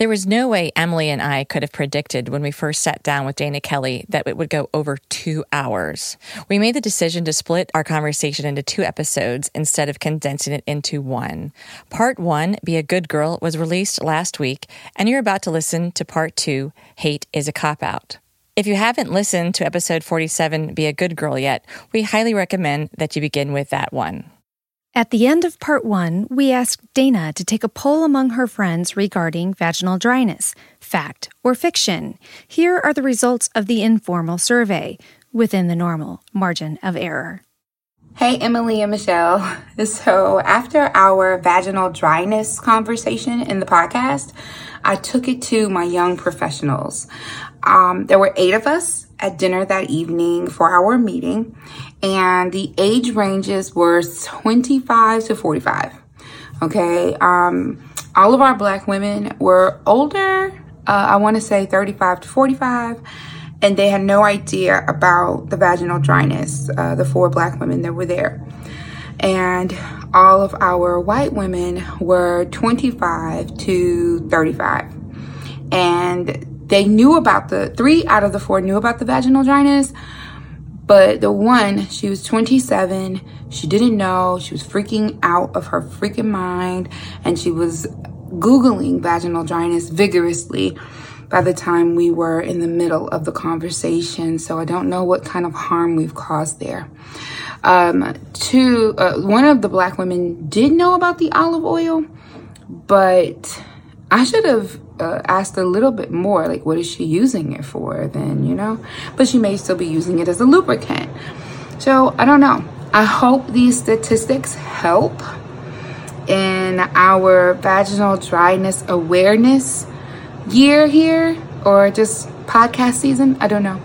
There was no way Emily and I could have predicted when we first sat down with Dana Kelly that it would go over two hours. We made the decision to split our conversation into two episodes instead of condensing it into one. Part one, Be a Good Girl, was released last week, and you're about to listen to part two, Hate is a Cop Out. If you haven't listened to episode 47, Be a Good Girl, yet, we highly recommend that you begin with that one. At the end of part one, we asked Dana to take a poll among her friends regarding vaginal dryness fact or fiction. Here are the results of the informal survey within the normal margin of error. Hey, Emily and Michelle. So, after our vaginal dryness conversation in the podcast, I took it to my young professionals. Um, there were eight of us at dinner that evening for our meeting, and the age ranges were 25 to 45. Okay. Um, all of our black women were older, uh, I want to say 35 to 45, and they had no idea about the vaginal dryness, uh, the four black women that were there. And all of our white women were 25 to 35. And they knew about the three out of the four knew about the vaginal dryness, but the one, she was 27, she didn't know, she was freaking out of her freaking mind, and she was Googling vaginal dryness vigorously by the time we were in the middle of the conversation. So I don't know what kind of harm we've caused there. Um, two, uh, one of the black women did know about the olive oil, but I should have uh, asked a little bit more like what is she using it for then you know? But she may still be using it as a lubricant. So i don't know. I hope these statistics help in our vaginal dryness awareness year here or just podcast season. I don't know.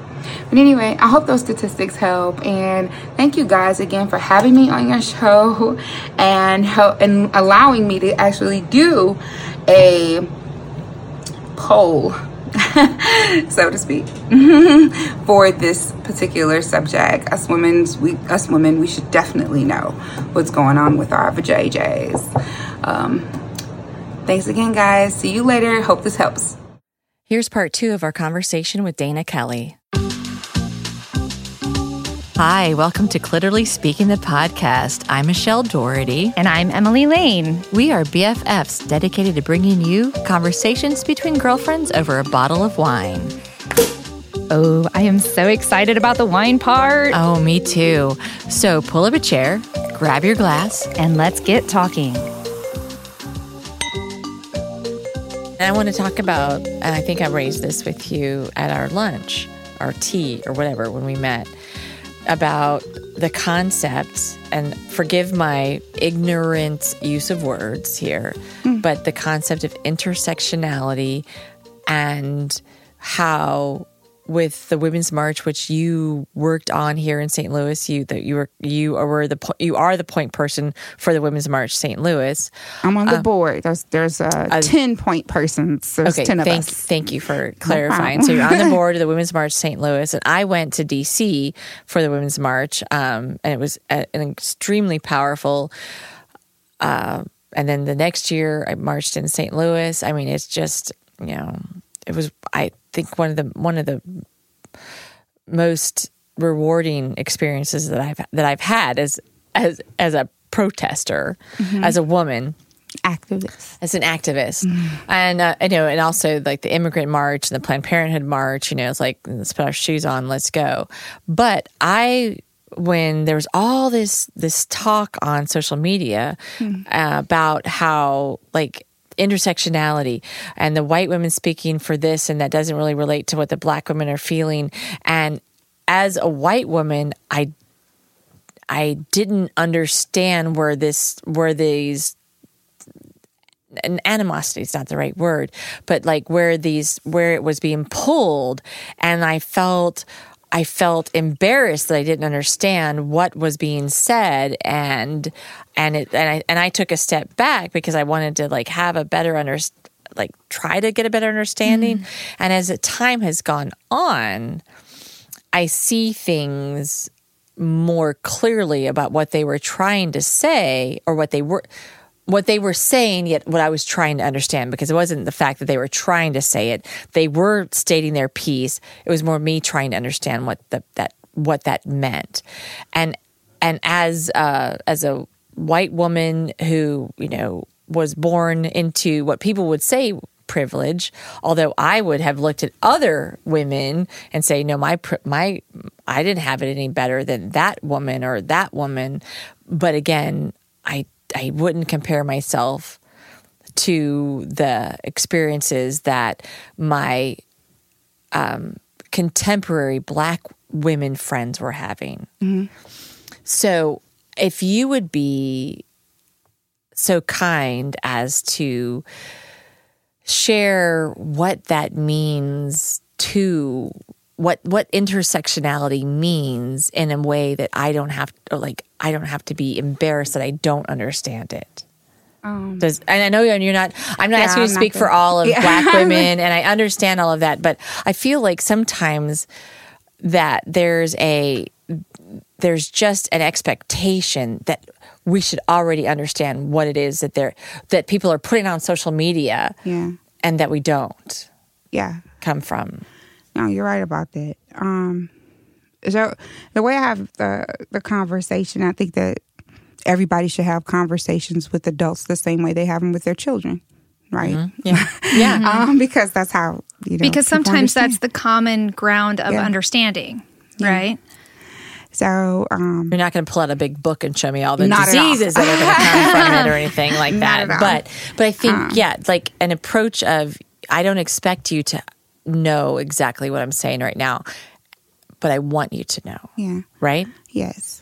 But anyway, I hope those statistics help. And thank you guys again for having me on your show and help and allowing me to actually do a poll, so to speak, for this particular subject. Us women, we us women, we should definitely know what's going on with our vajayjays. Um, thanks again, guys. See you later. Hope this helps. Here's part two of our conversation with Dana Kelly. Hi, welcome to Clitorally Speaking the podcast. I'm Michelle Doherty. And I'm Emily Lane. We are BFFs dedicated to bringing you conversations between girlfriends over a bottle of wine. Oh, I am so excited about the wine part. Oh, me too. So pull up a chair, grab your glass, and let's get talking. I want to talk about, and I think I raised this with you at our lunch, our tea, or whatever, when we met about the concept, and forgive my ignorant use of words here, mm. but the concept of intersectionality and how with the Women's March, which you worked on here in St. Louis. You that you were you were the you are the point person for the Women's March St. Louis. I'm on the um, board. There's there's uh, a ten point persons. There's okay, ten of thank, us. Thank you for clarifying. So you're on the board of the Women's March St. Louis, and I went to DC for the Women's March, um, and it was a, an extremely powerful. Uh, and then the next year, I marched in St. Louis. I mean, it's just you know, it was I think one of the one of the most rewarding experiences that I've that I've had as as as a protester, mm-hmm. as a woman, activist, as an activist, mm-hmm. and uh, you know, and also like the immigrant march and the Planned Parenthood march. You know, it's like let's put our shoes on, let's go. But I when there was all this this talk on social media mm. uh, about how like intersectionality and the white women speaking for this and that doesn't really relate to what the black women are feeling. And as a white woman i i didn't understand where this where these and animosity is not the right word but like where these where it was being pulled. And i felt I felt embarrassed that I didn't understand what was being said and and it and I and I took a step back because I wanted to like have a better under like try to get a better understanding mm. and as the time has gone on I see things more clearly about what they were trying to say or what they were what they were saying, yet what I was trying to understand, because it wasn't the fact that they were trying to say it; they were stating their piece. It was more me trying to understand what the, that what that meant, and and as uh, as a white woman who you know was born into what people would say privilege although i would have looked at other women and say no my my i didn't have it any better than that woman or that woman. But again i i wouldn't compare myself to the experiences that my um, contemporary black women friends were having mm-hmm. so if you would be so kind as to share what that means to what what intersectionality means in a way that I don't have to, like I don't have to be embarrassed that I don't understand it. Um, Does and I know you're not. I'm not yeah, asking you to speak for all of yeah. Black women, and I understand all of that. But I feel like sometimes that there's a there's just an expectation that we should already understand what it is that they're that people are putting on social media yeah. and that we don't yeah come from no you're right about that um so the way i have the the conversation i think that everybody should have conversations with adults the same way they have them with their children right mm-hmm. yeah yeah um, because that's how you know because sometimes understand. that's the common ground of yeah. understanding yeah. right so um, you're not going to pull out a big book and show me all the diseases that are going to come from it or anything like that. But but I think um, yeah, like an approach of I don't expect you to know exactly what I'm saying right now, but I want you to know. Yeah. Right. Yes.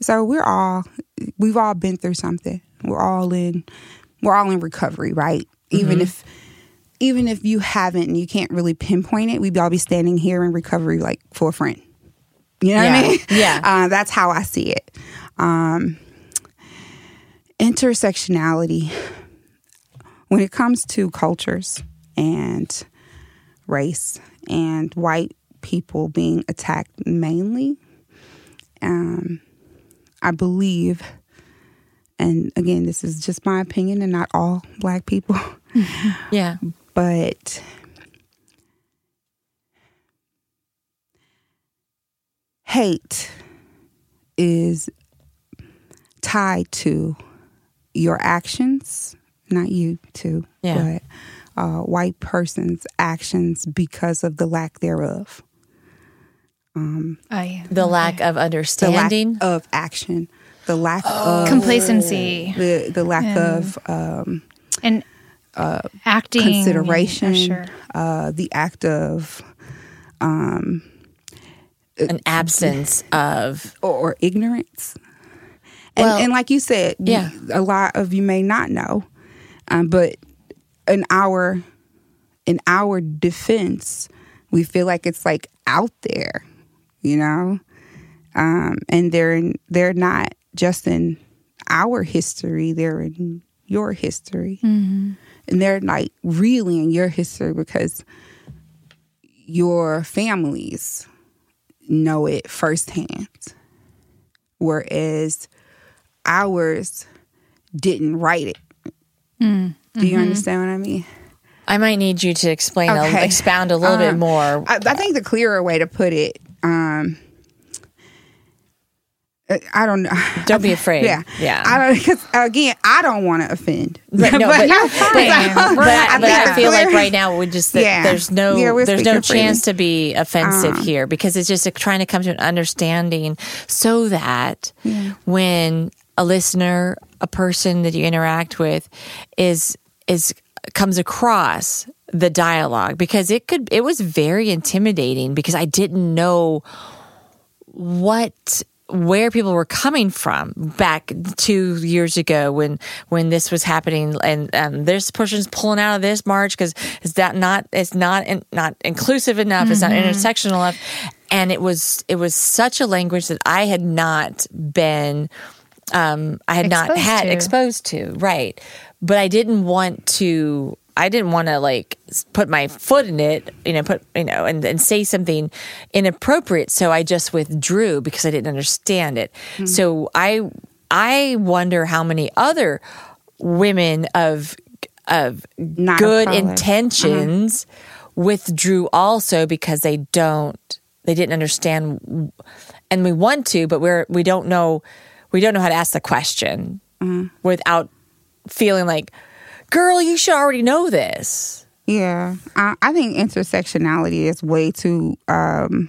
So we're all we've all been through something. We're all in we're all in recovery, right? Even mm-hmm. if even if you haven't and you can't really pinpoint it, we'd all be standing here in recovery like for a friend. You know yeah. what I mean? Yeah. Uh, that's how I see it. Um, intersectionality, when it comes to cultures and race and white people being attacked mainly, um, I believe, and again, this is just my opinion and not all black people. yeah. But hate is tied to your actions, not you too, yeah. but uh, white person's actions because of the lack thereof. Um, oh, the okay. lack of understanding, lack of action, the lack oh. of complacency, the the lack yeah. of um, and uh, acting consideration, sure. uh, the act of um, an absence of or, or ignorance. And, well, and like you said, yeah. a lot of you may not know, um, but in our in our defense, we feel like it's like out there, you know, um, and they're in, they're not just in our history; they're in your history, mm-hmm. and they're like really in your history because your families know it firsthand. Whereas ours didn't write it. Mm, Do you mm-hmm. understand what I mean? I might need you to explain, okay. a, expound a little um, bit more. I, I, think the clearer way to put it, um, I don't know. Don't be afraid. Yeah, yeah. I don't because again, I don't want to offend. But, no, but, but, but, but, I, but I feel like right now we just yeah. there's no yeah, there's no chance to be offensive um, here because it's just trying to come to an understanding so that yeah. when a listener, a person that you interact with, is is comes across the dialogue because it could it was very intimidating because I didn't know what where people were coming from back two years ago when when this was happening and um, this person's pulling out of this march because is that not it's not in, not inclusive enough mm-hmm. it's not mm-hmm. intersectional enough and it was it was such a language that I had not been um, I had exposed not had to. exposed to right but I didn't want to I didn't want to like put my foot in it, you know, put, you know, and, and say something inappropriate. So I just withdrew because I didn't understand it. Mm-hmm. So I, I wonder how many other women of of Not good color. Uh-huh. intentions withdrew also because they don't they didn't understand and we want to but we're we don't know we don't know how to ask the question Uh-huh. without feeling like girl you should already know this Yeah, I, I think intersectionality is way too. Um,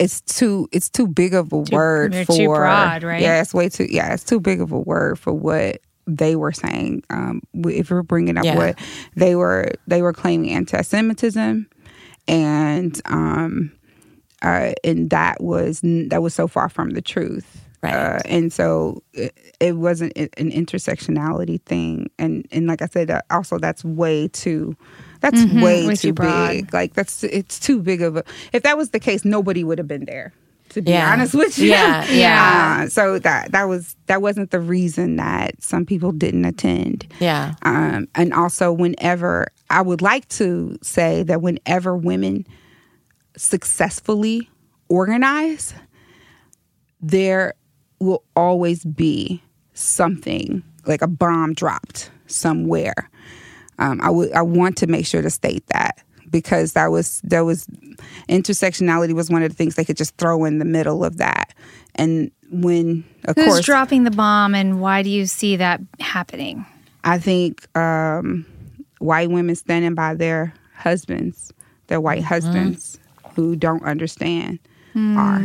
it's too. It's too big of a word for. too broad, right? Yeah, it's way too. Yeah, it's too big of a word for what they were saying. Um, if we're bringing up Yeah. what they were, they were claiming anti-Semitism, and um, uh, and that was that was so far from the truth. Right. Uh, and so it, it wasn't an intersectionality thing. And and like I said, uh, also that's way too. That's way, Mm-hmm. way too, too broad. big. Like that's it's too big of a. If that was the case, nobody would have been there. To be Yeah. honest with you, Yeah, yeah. Uh, so that that was that wasn't the reason that some people didn't attend. yeah Um, and also, whenever I would like to say that whenever women successfully organize, there will always be something like a bomb dropped somewhere. Um, I would I want to make sure to state that because that was that was intersectionality was one of the things they could just throw in the middle of that. And when of Who's course dropping the bomb, and why do you see that happening? I think um, white women standing by their husbands, their white husbands who don't understand, are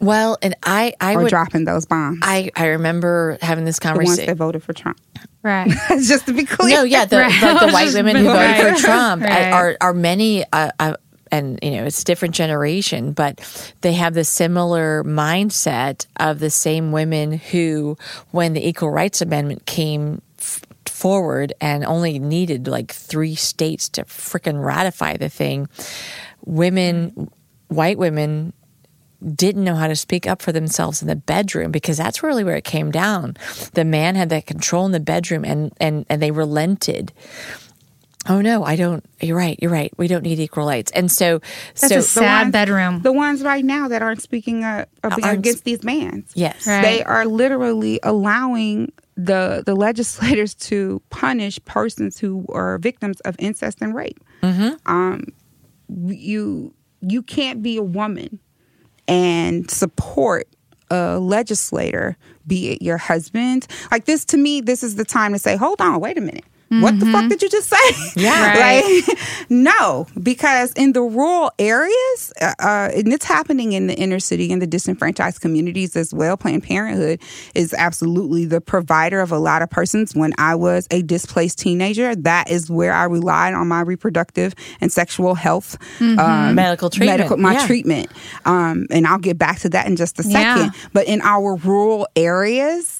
well and i i or would dropping those bombs. i i remember having this the ones that voted for Trump. Right. Just to be clear. No, yeah, the, Right. like the white women who voted Right. for Trump Right. are are many, uh, uh, and you know it's a different generation, but they have the similar mindset of the same women who, when the Equal Rights Amendment came f- forward and only needed like three states to frickin' ratify the thing, women, white women didn't know how to speak up for themselves in the bedroom because that's really where it came down. The man had that control in the bedroom and and and they relented. Oh no, I don't. You're right. You're right. We don't need equal rights. And so, That's so a sad ones- bedroom. The ones right now that aren't speaking up up Aren't- against these bans. yes, Right. They are literally allowing the the legislators to punish persons who are victims of incest and rape. Um, you you can't be a woman and support a legislator, be it your husband. Like this to me, this is the time to say, hold on, wait a minute. What the fuck did you just say? Yeah. Right. Like, no, because in the rural areas, uh, uh, and it's happening in the inner city and the disenfranchised communities as well. Planned Parenthood is absolutely the provider of a lot of persons. When I was a displaced teenager, that is where I relied on my reproductive and sexual health um, Medical treatment, medical, my yeah. treatment. Um, and I'll get back to that in just a Yeah. second. But in our rural areas,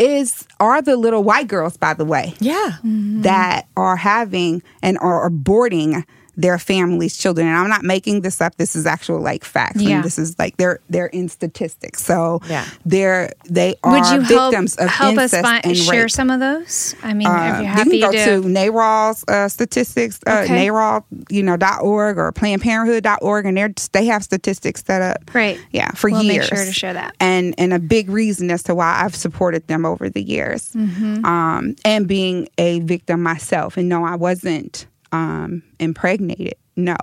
is are the little white girls, by the way yeah, that are having and are aborting their families' children. And I'm not making this up. This is actual like facts. Yeah. And this is like they're they're in statistics. So Yeah. they're they are Would you help, victims of help us incest find, and share rape. some of those? I mean, Uh, if you're happy you can go to. to NARAL's uh, statistics, uh, Okay. NARAL, you know, dot org or PlannedParenthood.org, and they're they have statistics set up. Great. Yeah, for We'll make years. sure to share that. And and a big reason as to why I've supported them over the years, Mm-hmm. um, and being a victim myself. And no, I wasn't um, impregnated. No,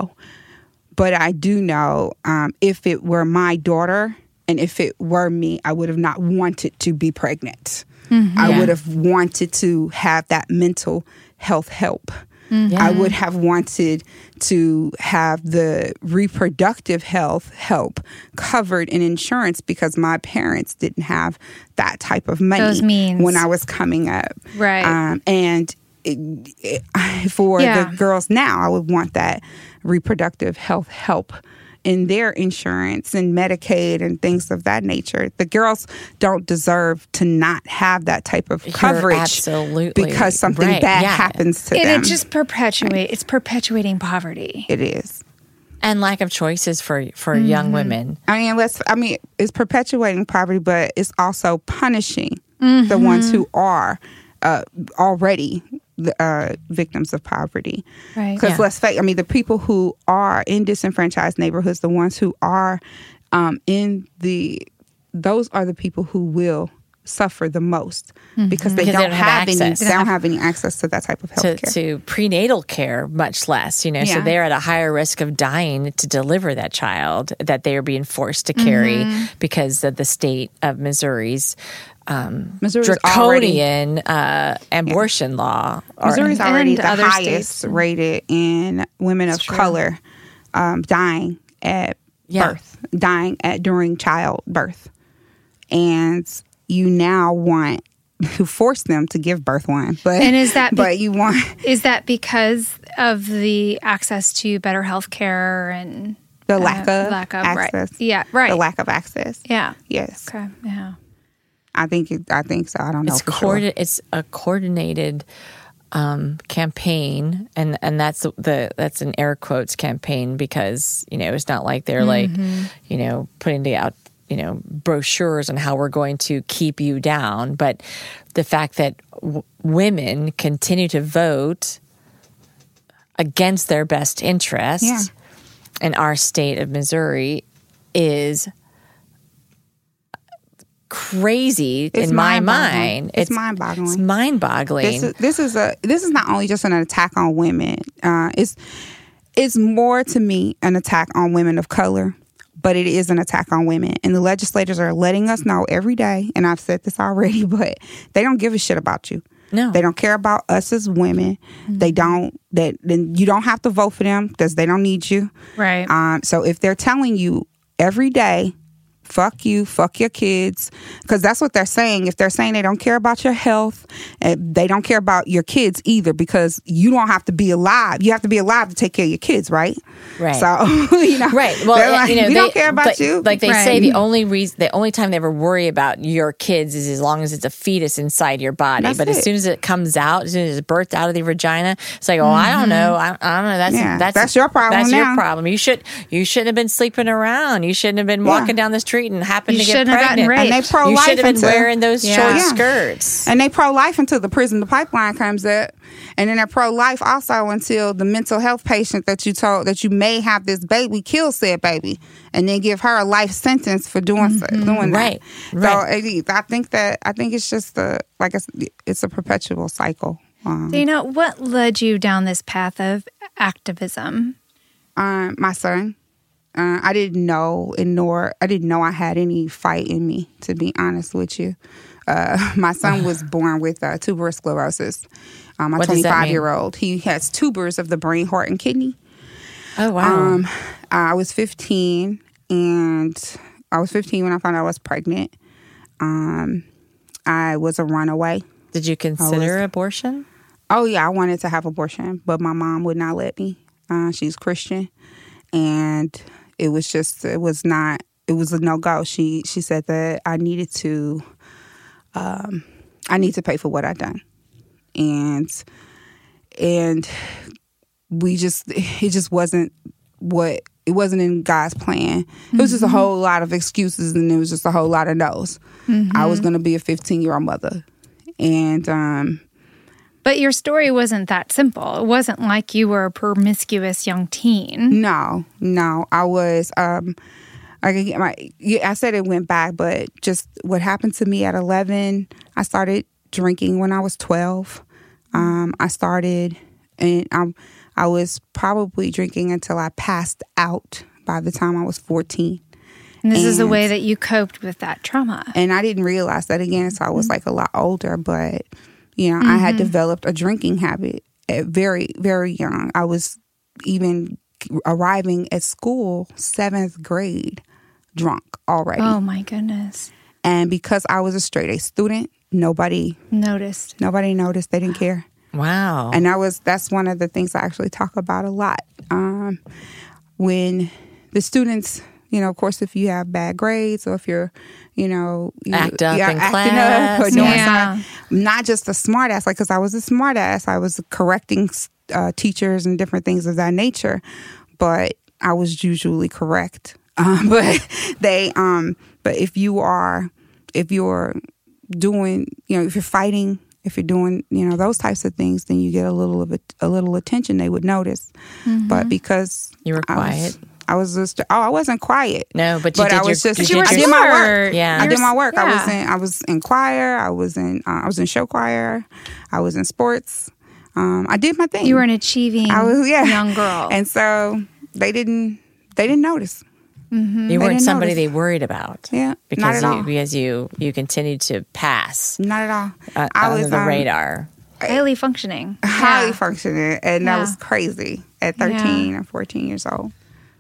but I do know um, if it were my daughter and if it were me, I would have not wanted to be pregnant. I Yeah. would have wanted to have that mental health help. Yeah. I would have wanted to have the reproductive health help covered in insurance because my parents didn't have that type of money Those means. when I was coming up. Right. Um, and for Yeah. the girls now, I would want that reproductive health help in their insurance and Medicaid and things of that nature. The girls don't deserve to not have that type of You're coverage absolutely because something right. bad Yeah. happens to and them. it just perpetuate. It's perpetuating poverty. it is. and lack of choices for for Mm-hmm. young women. I mean, let's. I mean, it's perpetuating poverty, but it's also punishing Mm-hmm. the ones who are uh, already uh, victims of poverty. Right. Because Yeah. let's face. I mean, the people who are in disenfranchised neighborhoods, the ones who are um, in the, those are the people who will suffer the most because they Because don't, don't have have, any access. they don't have any access to that type of to, health care. to prenatal care, much less, you know, so they're at a higher risk of dying to deliver that child that they are being forced to carry Mm-hmm. because of the state of Missouri's Missouri's already draconian uh, abortion law. Or- Missouri's And already the other highest states. rated in women of color um, dying at Yeah. birth, dying at during childbirth, and you now want to force them to give birth one. But And is that be- but you want Is that because of the access to better health care and the lack uh, of lack of access? right? Yeah, right. The lack of access. yeah. Yes, Okay. Yeah. I think it, I think so. I don't know it's sure. it's a coordinated um, campaign, and and that's the that's an air quotes campaign because you know it's not like they're like you know putting out you know brochures on how we're going to keep you down, but the fact that w- women continue to vote against their best interests Yeah. in our state of Missouri is crazy It's in my mind. It's mind-boggling. It's mind-boggling. This is this is a this is not only just an attack on women. Uh, it's it's more to me an attack on women of color, but it is an attack on women. And the legislators are letting us know every day. And I've said this already, but they don't give a shit about you. No. they don't care about us as women. They don't. That then you don't have to vote for them because they don't need you. Right. Um, so if they're telling you every day, fuck you, fuck your kids, because that's what they're saying. If they're saying they don't care about your health, eh, they don't care about your kids either, because you don't have to be alive. You have to be alive to take care of your kids, right? Right. So you know, Right. Well, uh, like, you know, we they, don't care about but, you. Like they Right. say, the only reason, the only time they ever worry about your kids is as long as it's a fetus inside your body. That's but as soon as it comes out, as soon as it's birthed out of the vagina, it's like, oh, I don't know, I, I don't know. That's Mm-hmm. Yeah, that's that's your problem That's now. your problem. You should you shouldn't have been sleeping around. You shouldn't have been walking down the street and happened You to get shouldn't have gotten pregnant. raped. And they pro you life should have been until wearing those Yeah. short Yeah. skirts. And they pro life until the prison the pipeline comes up. And then they're pro life also until the mental health patient that you told that you may have this baby kill said baby and then give her a life sentence for doing so, doing that. Right, So it- I think that I think it's just a like it's, it's a perpetual cycle. Um, know what led you down this path of activism? um, my son. Uh, I didn't know, and nor I didn't know I had any fight in me. To be honest with you, uh, my son was born with uh, tuberous sclerosis. Um, my What does that 25 mean? year old, he has tubers of the brain, heart, and kidney. Oh wow. Um, I was 15, and I was 15 when I found out I was pregnant. Um, I was a runaway. Did you consider abortion? Oh yeah, I wanted to have abortion, but my mom would not let me. Uh, she's Christian, and it was just it was not it was a no go. She she said that I needed to um, I need to pay for what I done, and and we just it just wasn't what it wasn't in God's plan. It was just a whole lot of excuses, and it was just a whole lot of no's. I was going to be a 15 year old mother, and um, But your story wasn't that simple. It wasn't like you were a promiscuous young teen. No, no. I was um I could get my I said it went back, but just what happened to me at eleven, I started drinking when I was twelve. Um I started and I I was probably drinking until I passed out by the time I was fourteen. And this is a And- way that you coped with that trauma. And I didn't realize that again until I was like a lot older. But, you know, I had developed a drinking habit at very, very young. I was even arriving at school, seventh grade, drunk already. Oh my goodness. And because I was a straight A student, nobody Noticed. nobody noticed. They didn't care. Wow. And I was that's one of the things I actually talk about a lot. Um, when the students, you know, of course, if you have bad grades or if you're, you know, you, Act up yeah, in acting up or class. doing Yeah. something, not just a smart ass, like because I was a smart ass, I was correcting uh, teachers and different things of that nature, but I was usually correct. Um, but they, um, but if you are, if you're doing, you know, if you're fighting, if you're doing, you know, those types of things, then you get a little of a, a little attention. They would notice. But because You were I was- quiet. I was just oh, I wasn't quiet. No, but you did I your- was just you did I did my work. Yeah. I did my s- work. I was yeah. in I was in choir. I was in uh, I was in show choir. I was in sports. Um, I did my thing. You were an achieving I was yeah young girl. and so they didn't they didn't notice. You weren't somebody notice. they worried about. Yeah, not because at you all. because you you continued to pass Not at all. uh, I under was the um, radar. highly functioning. highly Yeah. functioning, and that was crazy at 13 or 14 years old.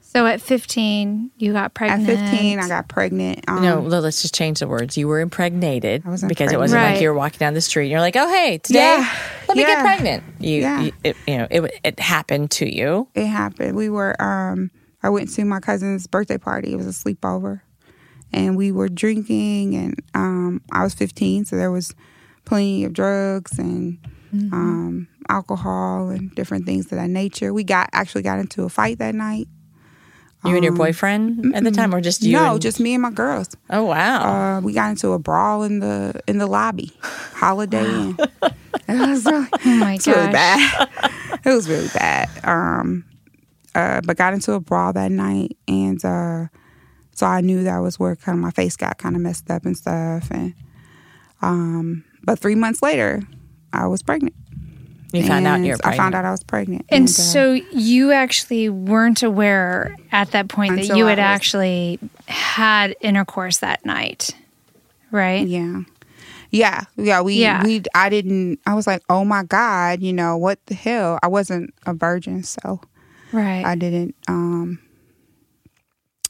So at 15, you got At pregnant. 15, I got pregnant. Um, no, well, let's just change the words. You were impregnated I was because it wasn't Right. like you were walking down the street and you're like, "Oh, hey, today, Yeah. let me get pregnant." You, Yeah. you, it, you know, it it happened to you. it happened. We were um I went to my cousin's birthday party. It was a sleepover. And we were drinking and um I was 15, so there was plenty of drugs and um alcohol and different things of that nature. We got actually got into a fight that night. You and your boyfriend at the time, or just you? Um, no, and- just me and my girls. oh wow. Uh, we got into a brawl in the in the lobby, Holiday Inn. It was really, Oh my it was really bad. it was really bad. Um, uh, but got into a brawl that night, and uh, so I knew that was where kind of my face got kind of messed up and stuff. And um, but three months later, I was pregnant. You found out And you were I found out I was pregnant, And uh, so you actually weren't aware at that point that you had was- actually had intercourse that night, right? Yeah. Yeah. Yeah. We, Yeah. we, I didn't, I was like, oh my God, you know, what the hell? I wasn't a virgin. So Right. I didn't, um,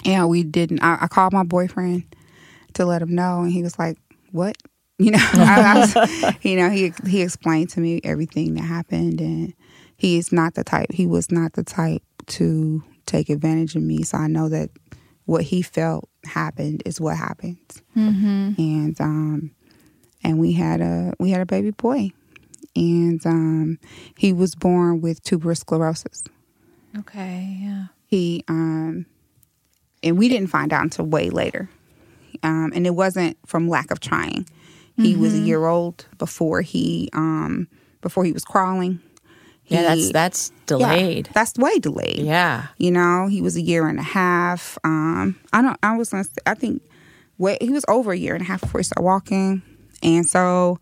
yeah, we didn't. I, I called my boyfriend to let him know, and he was like, what? You know, I, I was, you know, he, he explained to me everything that happened, and he is not the type, he was not the type to take advantage of me. So I know that what he felt happened is what happened mm-hmm. and um and we had a we had a baby boy and um he was born with tuberous sclerosis Okay. Yeah. he um and we didn't find out until way later um and it wasn't from lack of trying he was a year old before he um before he was crawling yeah, that's He- that's yeah, delayed. that's way delayed Yeah. you know, he was a year and a half. Um, I don't. I was. Gonna I think. Wait, he was over a year and a half before he started walking, and so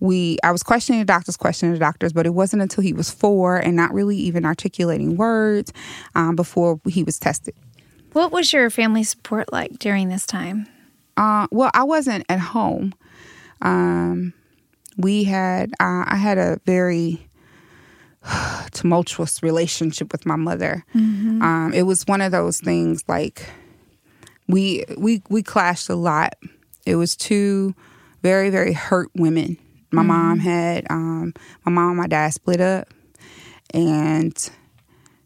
we. I was questioning the doctors, questioning the doctors, but it wasn't until he was four and not really even articulating words um, before he was tested. What was your family support like during this time? Uh, well, I wasn't at home. Um, we had. Uh, I had a very tumultuous relationship with my mother. Um, it was one of those things like we we we clashed a lot. It was two very very hurt women. My mom had um, my mom and my dad split up, and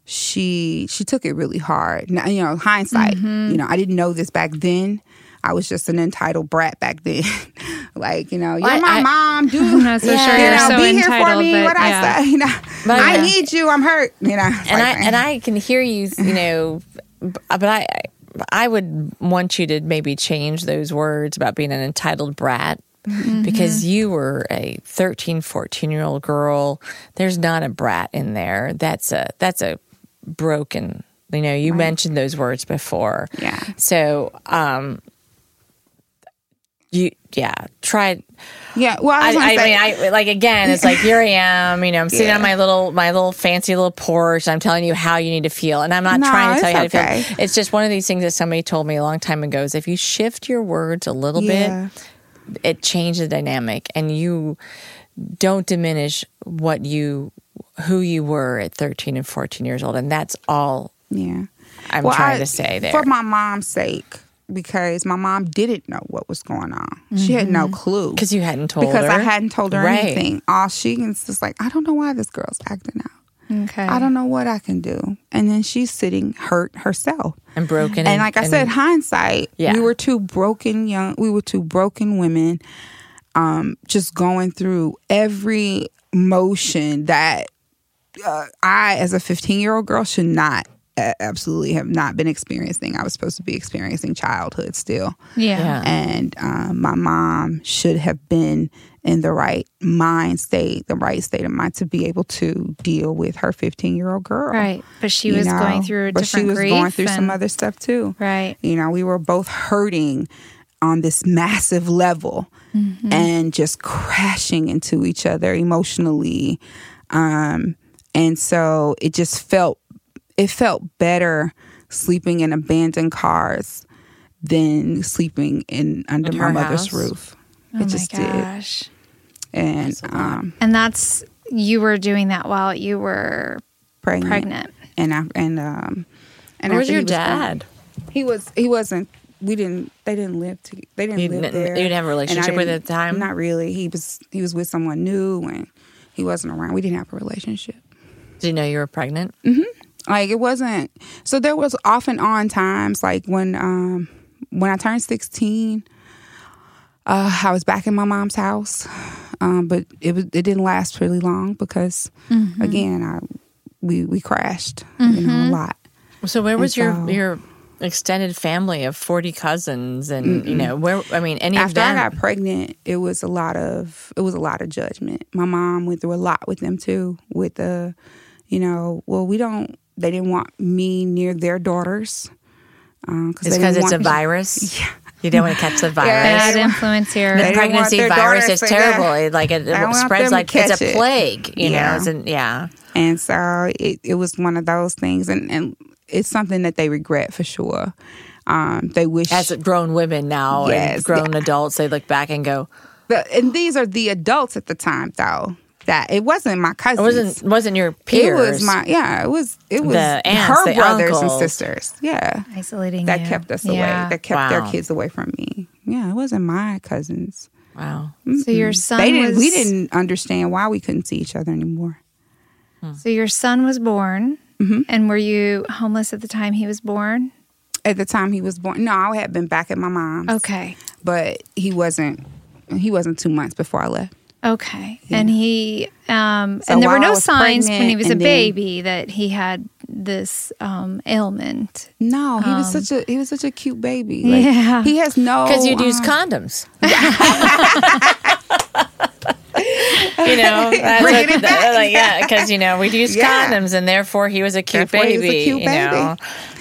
she she took it really hard. Now, you know, hindsight. You know, I didn't know this back then. I was just an entitled brat back then. like, you know, you're Well, my I- mom. Do I'm not so Yeah. sure You you're you know, so be here for me. but What yeah. I say, you know, But, I uh, need you. I'm hurt. You know, and I and I can hear you, you know, but I I would want you to maybe change those words about being an entitled brat because you were a 13, 14 year old girl. There's not a brat in there. That's a that's a broken. You know, you mentioned those words before. Yeah. So, um, you yeah, try. yeah. Well, I I, I say, mean, I like again. It's like here I am. You know, I'm sitting Yeah. on my little, my little fancy little porch. I'm telling you how you need to feel, and I'm not No, trying to tell you it's how to feel. It's just one of these things that somebody told me a long time ago. Is if you shift your words a little Yeah. bit, it changes the dynamic, and you don't diminish what you, who you were at 13 and 14 years old, and that's all yeah. I'm Well, trying I- to say there. for my mom's sake, because my mom didn't know what was going on. She had no clue because you hadn't told her. because her. I hadn't told her Right. anything. All she is just like, I don't know why this girl's acting out. Okay. I don't know what I can do. And then she's sitting hurt herself. and broken. And like I said, hindsight, Yeah. we were two broken young, we were two broken women, um, just going through every motion that uh, I, as a 15 year old girl, should not absolutely have not been experiencing. I was supposed to be experiencing childhood still. Yeah. Yeah. And um, my mom should have been in the right mind state, the right state of mind to be able to deal with her 15 year old girl. Right. But she was know? going through a but different she was going through some other stuff too. Right. You know, we were both hurting on this massive level Mm-hmm. and just crashing into each other emotionally. Um, and so it just felt it felt better sleeping in abandoned cars than sleeping in under In my mother's house? roof. Oh it just my did. gosh. And um And that's you were doing that while you were pregnant. pregnant. And I and um and Where's after your he was born- dad? He was. He wasn't. We didn't. They didn't live. To, they didn't You live didn't- there. you didn't have a relationship with didn't- at the time? Not really. He was. He was with someone new, and he wasn't around. We didn't have a relationship. Did you know you were pregnant? Like it wasn't. So there was off and on times, like when um when I turned sixteen. Uh, I was back in my mom's house, um, but it was it didn't last really long because again, I we we crashed, you know, a lot. So where was your so- your extended family of forty cousins and you know where? I mean, any of after I got pregnant, it was a lot of it was a lot of judgment. My mom went through a lot with them too. With the, you know, well, we don't. They didn't want me near their daughters. Um, it's because it's a virus. You don't want to catch the virus. Bad influence here. The They didn't want pregnancy virus is terrible. It, like it, it spreads like it's catch a it. plague. You know, Yeah. it's an, yeah. And so it, it was one of those things, and, and it's something that they regret for sure. Um, they wish As grown women now and Yes, grown adults, they look back and go, the, and these are the adults at the time though. That it wasn't my "It cousins. wasn't wasn't your peers." It was my yeah. It was it was The aunts, her the brothers uncles. and sisters. Yeah, Isolating that you. kept us Yeah. away. That kept their kids away from me. Yeah, it wasn't my cousins. wow. So your son They didn't. was We didn't understand why we couldn't see each other anymore. So your son was born, Mm-hmm. and were you homeless at the time he was born? At the time he was born, no, I had been back at my mom's. Okay. but he wasn't. He wasn't two months before I left. Okay. And he um So and there were no was signs when he was a and then- baby that he had this um ailment. No, he was such a he was such a cute baby. Like, Um, Yeah. he has no Because you'd use um, condoms. you know, that's Bringing what- it back. like, yeah, because you know we'd use Yeah. condoms, and therefore he was a cute Therefore he baby. was a cute you know?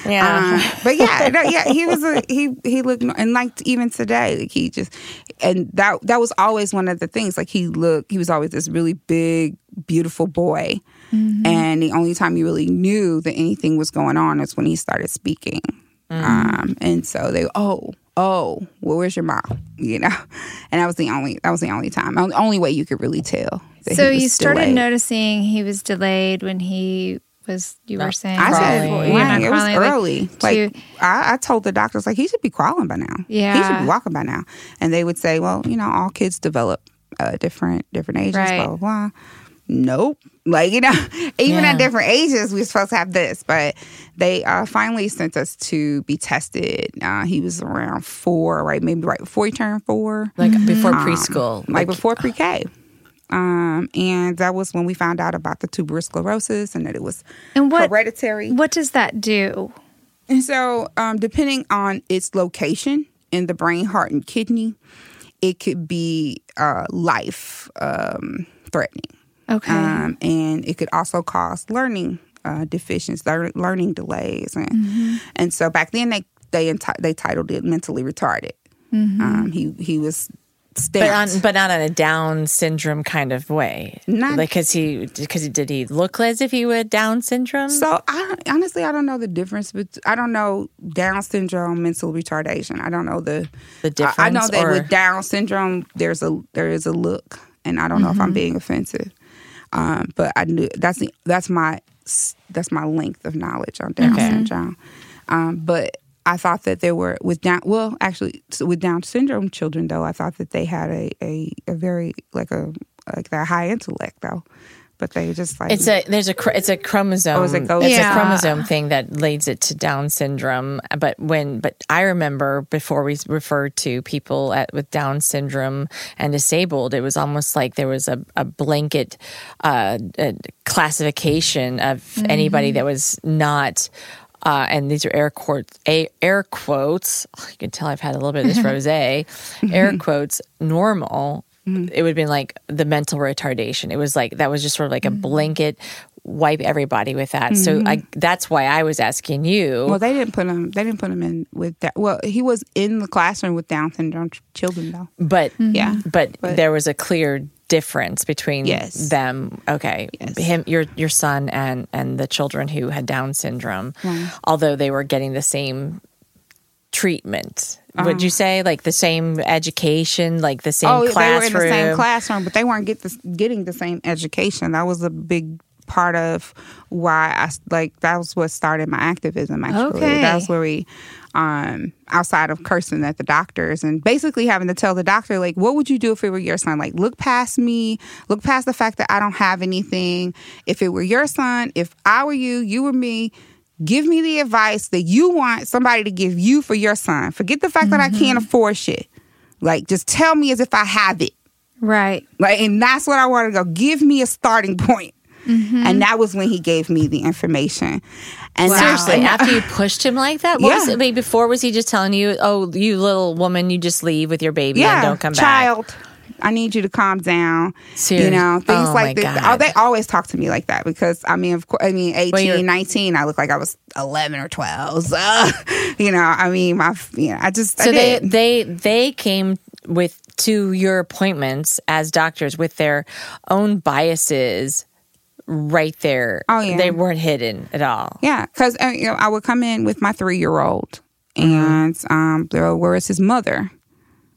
yeah. Um, but yeah, no, yeah, he was a he he looked and like even today, like he just and that that was always one of the things. Like he looked, he was always this really big, beautiful boy, and the only time you really knew that anything was going on is when he started speaking. Um, and so they oh oh well where's your mom you know and that was the only that was the only time the only way you could really tell that So he was you started delayed. noticing he was delayed when he was you were saying I said, crawling. before, You're "Why? not it was crawling, early. to- Like, I, I told the doctors, like, he should be crawling by now. Yeah, he should be walking by now. And they would say, well, you know, all kids develop uh, different different ages. Right. Blah blah blah. Nope. Like you know, even Yeah. at different ages, we're supposed to have this. But they uh, finally sent us to be tested. Uh, he was around four, right? Maybe right before he turned four like before Um, preschool, like before pre-K. Um, and that was when we found out about the tuberous sclerosis and that it was And what hereditary. what does that do? And so, um, depending on its location in the brain, heart, and kidney, it could be uh, life um, threatening. Okay. Um, and it could also cause learning uh, deficiencies, learning delays, and Mm-hmm. and so back then they they enti- they titled it mentally retarded. Mm-hmm. Um, he he was but on but not in a Down syndrome kind of way. Not- like because he because he did he look as if he had Down syndrome? so I honestly I don't know the difference, but I don't know Down syndrome, mental retardation. I don't know the The I- I know that or- with Down syndrome, there's a there is a look, and I don't know if I'm being offensive, um, but I knew that's the that's my that's my length of knowledge on Down Okay. syndrome. Um, but I thought that there were with Down well actually with Down syndrome children though I thought that they had a a, a very like a like that high intellect though, but they just like It's a there's a it's a chromosome. Oh, is it goes- it's Yeah. a chromosome thing that leads it to Down syndrome. But when but I remember before we referred to people at, with Down syndrome and disabled, it was almost like there was a, a blanket uh, uh, classification of Mm-hmm. anybody that was not. uh, and these are air quotes, air quotes. You can tell I've had a little bit of this rosé. air quotes normal. Mm-hmm. It would have been like the mental retardation. It was like that was just sort of like a mm-hmm. blanket wipe everybody with that. So mm-hmm. I that's why I was asking you. Well, they didn't put him. They didn't put him in with that. Well, he was in the classroom with Down syndrome children, though. but Yeah. but, But- there was a clear difference between Yes. them. Okay, Yes. him, your your son, and and the children who had Down syndrome, although they were getting the same treatment. Would you say like the same education, like the same Uh-huh. oh, classroom? they were in the same classroom, but they weren't get the, getting the same education. That was a big part of why I like that was what started my activism. Actually, Okay. that was where we, um, outside of cursing at the doctors and basically having to tell the doctor like, what would you do if it were your son? Like, look past me, look past the fact that I don't have anything. If it were your son, if I were you, you were me. Give me the advice that you want somebody to give you for your son. Forget the fact that I can't mm-hmm. afford shit. Like, just tell me as if I have it. Right. Like, and that's what I wanted to go. Give me a starting point. Mm-hmm. And that was when he gave me the information. And now- Seriously, after you pushed him like that, what was Yeah. it? I mean, before was he just telling you, "Oh, you little woman, you just leave with your baby and don't come back"? child. I need you to calm down. Serious- You know, things oh like this. God. Oh, they always talk to me like that because I mean, of course, I mean, 18, you're- 19, I look like I was 11 or 12. So, you know, I mean, my, you know, I just, So I they they they came with to your appointments as doctors with their own biases right there. Oh, yeah. they weren't hidden at all. Yeah, because uh, you know, I would come in with my three year old, Mm-hmm. and um, there was his mother.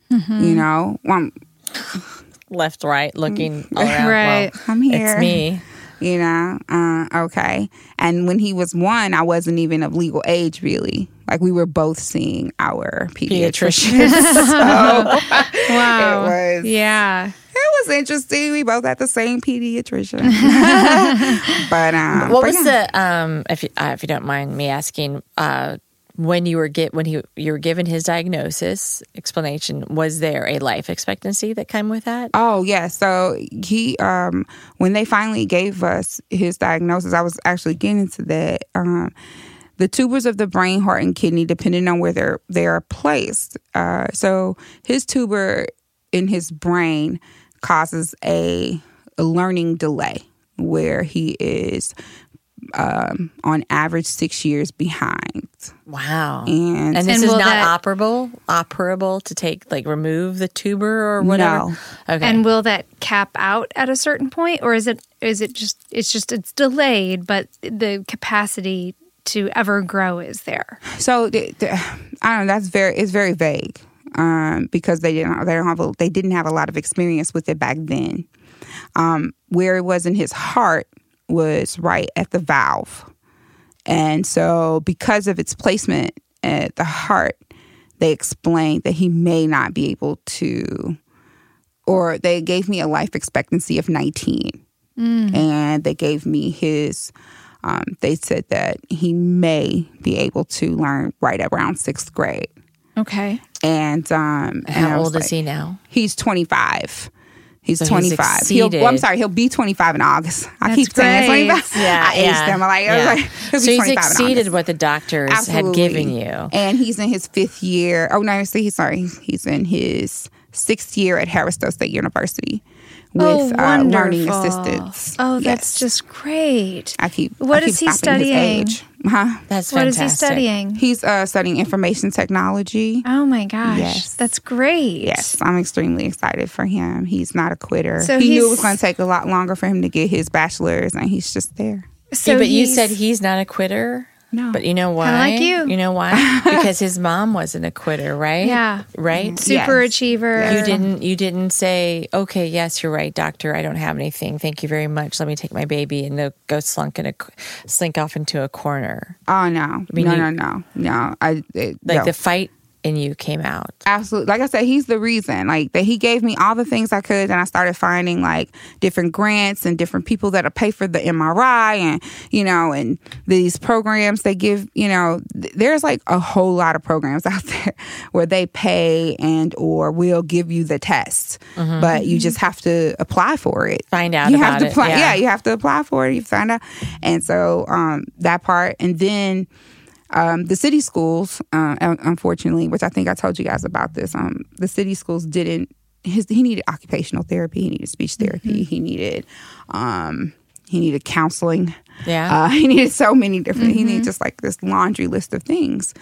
You know, um, Left, right, looking around. Right. Well, I'm here. It's me. You know, uh, okay. And when he was one, I wasn't even of legal age, really. Like we were both seeing our pediatrician. Pediatrician. Wow. It was- Yeah. it was interesting. We both had the same pediatrician. but um, What but was yeah. the um? If you, uh, if you don't mind me asking, uh, when you were get when he you were given his diagnosis explanation, was there a life expectancy that came with that? Oh yeah, so he um when they finally gave us his diagnosis, I was actually getting into that. Um the tubers of the brain, heart, and kidney, depending on where they're they are placed. Uh, so his tuber in his brain causes a, a learning delay where he is um, on average six years behind. Wow. And- and this And is not that- operable, operable to take like remove the tuber or whatever. No. Okay. And will that cap out at a certain point, or is it is it just it's just it's delayed, but the capacity to ever grow is there? So the, the, I don't know. That's very it's very vague um, because they didn't they don't have a, they didn't have a lot of experience with it back then. Um, where it was in his heart was right at the valve, and so because of its placement at the heart, they explained that he may not be able to, or they gave me a life expectancy of nineteen, and they gave me his um, they said that he may be able to learn right around sixth grade. Okay. And um, and How was old is he now? He's 25. He's So he's 25. He'll, well, I'm sorry, he'll be 25 in August. I That's keep saying great. 25. Yeah, I aged yeah. him. I'm like, Yeah. like, he'll so be he's 25 in exceeded what the doctors had given you. And he's in his fifth year. Oh, no, see, he's sorry. He's in his sixth year at Harris-Stowe State University with oh, uh, learning assistants. Oh, that's just great. I keep. What I keep is he studying? Age. Huh? That's What is fantastic. he studying? He's uh, studying information technology. Oh my gosh, Yes. that's great. Yes, I'm extremely excited for him. He's not a quitter. So he knew it was going to take a lot longer for him to get his bachelor's, and he's just there. So Yeah, but you said he's not a quitter. No. But you know why? like you. You know why? because his mom wasn't a quitter, right? Yeah. Right? Mm-hmm. super Yes. achiever. You didn't you didn't say, Okay, yes, you're right, doctor, I don't have anything. Thank you very much. Let me take my baby and go slunk in a slink off into a corner. Oh no, mean, no, you- no, no, no. I it, Like no. the fight in you came out. absolutely like i said he's the reason like that he gave me all the things i could and i started finding like different grants and different people that'll pay for the mri and you know and these programs they give you know th- there's like a whole lot of programs out there where they pay and or will give you the test but you just have to apply for it Find out you have to apply yeah. yeah you have to apply for it you find out and so um that part and then Um, the city schools, uh, unfortunately, which I think I told you guys about this, um, the city schools didn't. His he needed occupational therapy. He needed speech therapy. He needed um, he needed counseling. Yeah. Uh, he needed so many different. He needed just like this laundry list of things,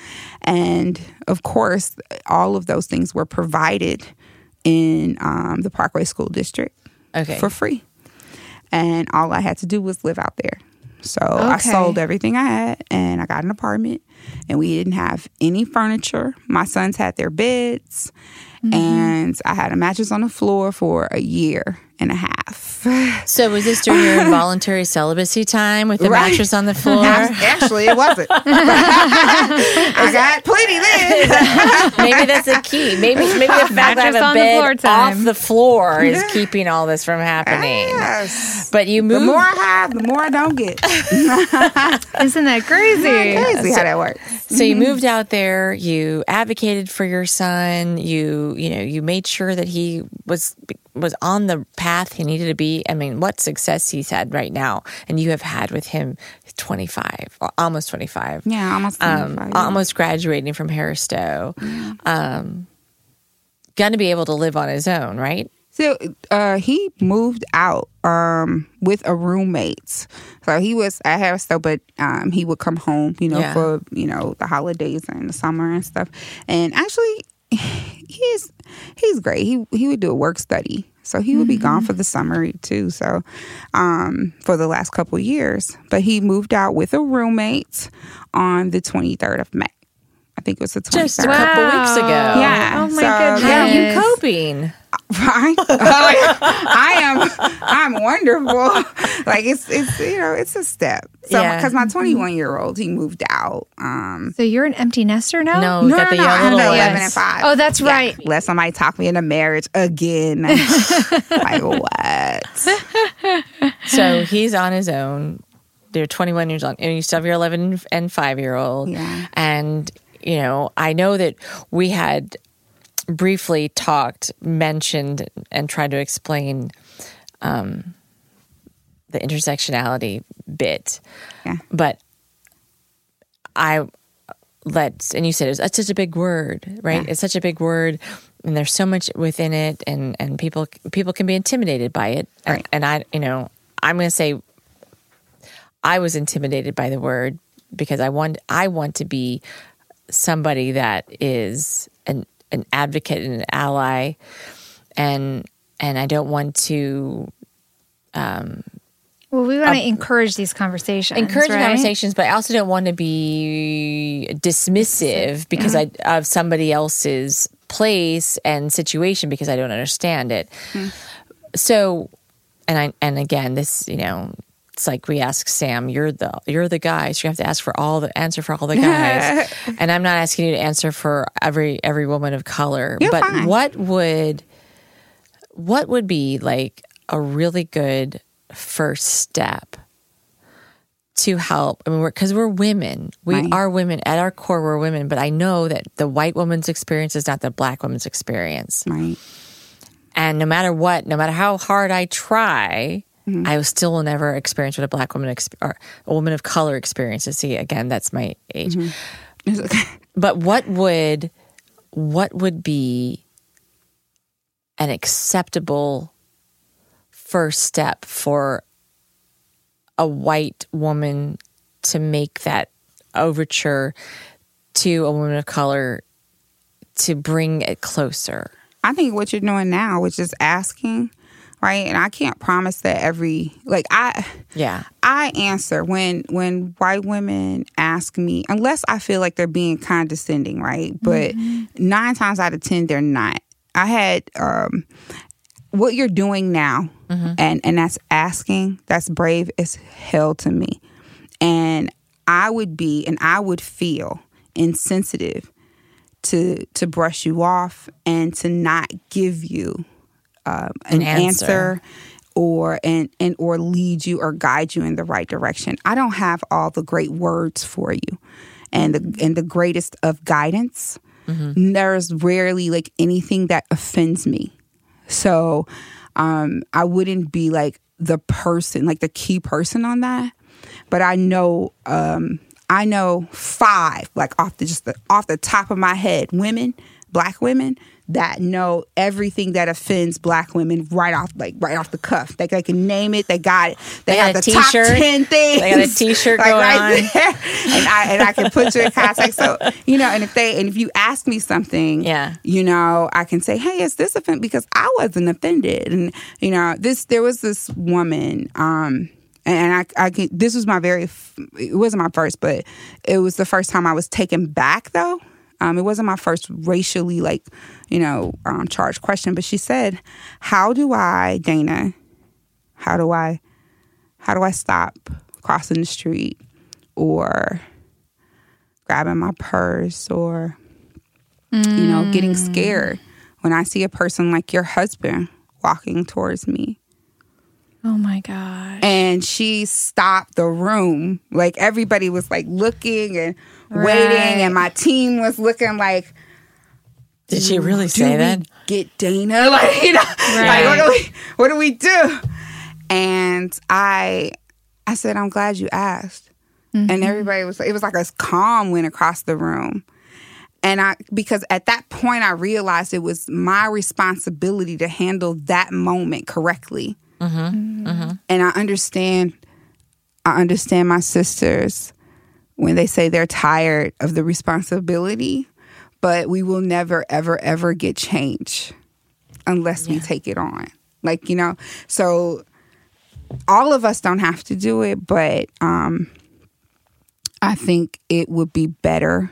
and of course, all of those things were provided in um, the Parkway School District Okay. for free. And all I had to do was live out there. So I sold everything I had and I got an apartment and we didn't have any furniture. My sons had their beds mm-hmm. and I had a mattress on the floor for a year and a half. so was this during your involuntary celibacy time with the Right. mattress on the floor? Actually, it wasn't. I got plenty then. maybe that's the key. Maybe maybe the fact that I have Mattress a on the bed floor off the floor is keeping all this from happening. Yes. But you The more I have, the more I don't get. Isn't that crazy? Crazy how that works. So you moved out there, you advocated for your son, you you know, you made sure that he was was on the path he needed to be. I mean, what success he's had right now and you have had with him 25 or almost 25. Yeah, almost Um, yeah. almost graduating from Harris Stowe. Um going to be able to live on his own, right? So uh, he moved out um, with a roommate. So he was at Harris-Stowe, but um, he would come home, you know, Yeah. for you know the holidays and the summer and stuff. And actually, he's he's great. He he would do a work study, so he would be gone for the summer too. So um, for the last couple of years, but he moved out with a roommate on the twenty third of May. I think it was the twenty Just a third. couple weeks ago. Yeah. Oh my So, goodness. How are you Yes. coping? Right? I am. I'm wonderful. Like it's it's you know it's a step. So Yeah. because my 21 year old he moved out. Um, So you're an empty nester now? No, we got the young I have little the 11 and five. Oh, that's Yeah. right. Let somebody talk me into marriage again. like what? So he's on his own. They're 21 years old, and you still have your 11 and 5 year old. Yeah. And, you know, I know that we had briefly talked, mentioned, and tried to explain um, the intersectionality bit. Yeah. But I let's and you said it's, such a big word, right? Yeah. It's such a big word. And there's so much within it, and, and people people can be intimidated by it. And- Right. And, I, you know, I'm going to say I was intimidated by the word because I want I want to be somebody that is an an advocate and an ally, and and I don't want to Um, Well, we want to encourage these conversations. encourage right? conversations, but I also don't want to be dismissive because I of somebody else's place and situation because I don't understand it. So, and I and again, this you know, it's like we ask Sam, you're the you're the guy, so you have to ask for all the answer for all the guys, and I'm not asking you to answer for every every woman of color, You're but fine. what would what would be like a really good first step to help. I mean, because we're, women, we Right. are women at our core. We're women, but I know that the white woman's experience is not the black woman's experience. Right. And no matter what, no matter how hard I try, Mm-hmm. I still will never experience what a black woman exp- or a woman of color experiences. See, again, that's my age. Mm-hmm. But what would what would be an acceptable first step for a white woman to make that overture to a woman of color to bring it closer? I think what you're doing now which is asking, right? And I can't promise that every like I Yeah. I answer when when white women ask me, unless I feel like they're being condescending, right? But nine times out of ten, they're not. I had um, what you're doing now, and and that's asking. That's brave as hell to me, and I would be, and I would feel insensitive to to brush you off and to not give you um, an, An answer. answer. or and and or lead you or guide you in the right direction. I don't have all the great words for you and the and the greatest of guidance. There's rarely like anything that offends me. So um I wouldn't be like the person, like the key person on that. But I know um I know five, like off the just the, off the top of my head, women, black women that know everything that offends black women right off like right off the cuff. They, they can name it. They got it. They, They have got the a top t-shirt. ten things. They got a t-shirt going on. there. And I and I can put you in context. So you know, and if they and if you ask me something, Yeah. you know, I can say, hey, is this offended? Because I wasn't offended, and you know, this there was this woman. um and I, I can, this was my very, it wasn't my first, but it was the first time I was taken back though. Um, it wasn't my first racially like, you know, um, charged question, but she said, "How do I, Dana? How do I, how do I stop crossing the street, or grabbing my purse, or you know, getting scared when I see a person like your husband walking towards me?" Oh my gosh. and she stopped the room. Like everybody was like looking and waiting, and my team was looking like, Did she really "Do say we that? Get Dana, like you know, like what do we, what do we do? And I, I said, I'm glad you asked. And mm-hmm. everybody was, it was like a calm went across the room. And I, because at that point, I realized it was my responsibility to handle that moment correctly. Mm-hmm. Mm-hmm. And I understand, I understand my sisters when they say they're tired of the responsibility, but we will never, ever, ever get change unless we take it on. Like, you know, so all of us don't have to do it, but um, I think it would be better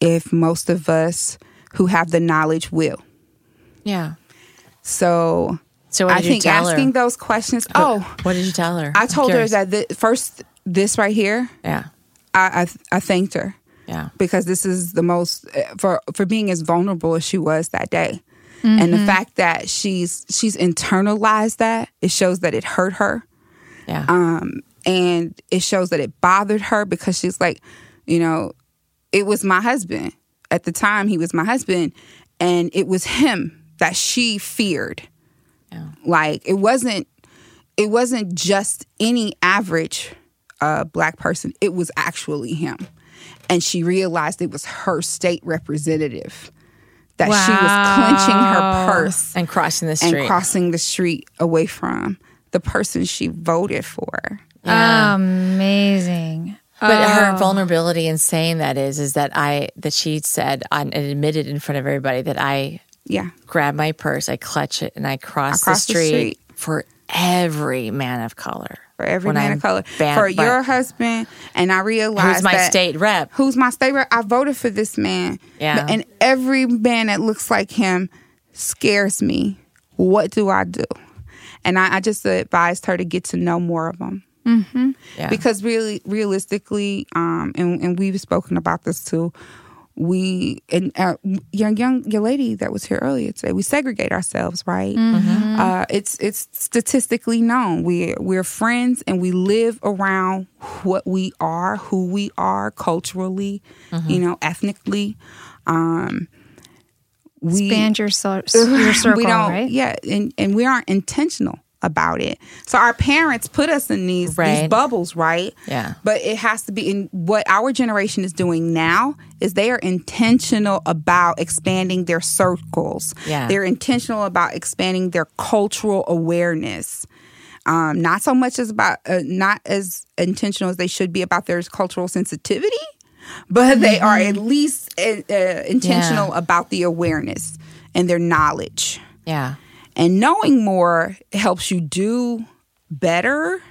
if most of us who have the knowledge will. Yeah. So, So what I think asking her? those questions. Oh, What did you tell her? I told her that the, first this right here. Yeah. I, I I thanked her Yeah. because this is the most for for being as vulnerable as she was that day, and the fact that she's she's internalized that it shows that it hurt her, Yeah. um, and it shows that it bothered her because she's like, you know, it was my husband at the time. He was my husband, and it was him that she feared. Yeah. Like it wasn't it wasn't just any average uh, black person. It was actually him, and she realized it was her state representative that she was clenching her purse and crossing the street. and crossing the street away from the person she voted for. Amazing. But Oh. her vulnerability in saying that is, is that I that she said and admitted in front of everybody that I Yeah, grab my purse, I clutch it, and I cross, cross the, the street street. for every man of color. For every When man I'm of color, banned for your husband, and I realized who's my state rep. who's my state rep. I voted for this man. Yeah. And every man that looks like him scares me. What do I do? And I, I just advised her to get to know more of them. Yeah. Because really, realistically, um, and, and we've spoken about this too. We and uh, young young young lady that was here earlier today. We segregate ourselves, right? Uh, it's it's statistically known. We we're friends and we live around what we are, who we are culturally, you know, ethnically. Um, we Expand your, cir- your circle, we don't, right? yeah, and and we aren't intentional about it. So our parents put us in these these bubbles, right? Yeah. But it has to be in what our generation is doing now is they are intentional about expanding their circles. Yeah. They're intentional about expanding their cultural awareness. Um, not so much as about uh, not as intentional as they should be about their cultural sensitivity, but they are at least uh, uh, intentional about the awareness and their knowledge. yeah. And knowing more helps you do better.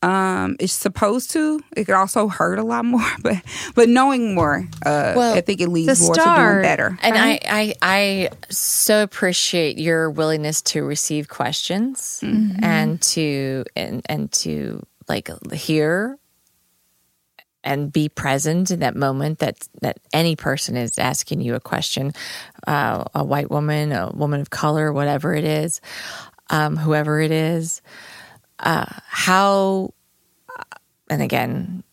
Um, it's supposed to. It could also hurt a lot more, but but knowing more, uh, Well, I think it leads more to doing better. And I, I, I so appreciate your willingness to receive questions and to and and to like hear and be present in that moment that that any person is asking you a question, uh, a white woman, a woman of color, whatever it is, um, whoever it is, uh, how, and again,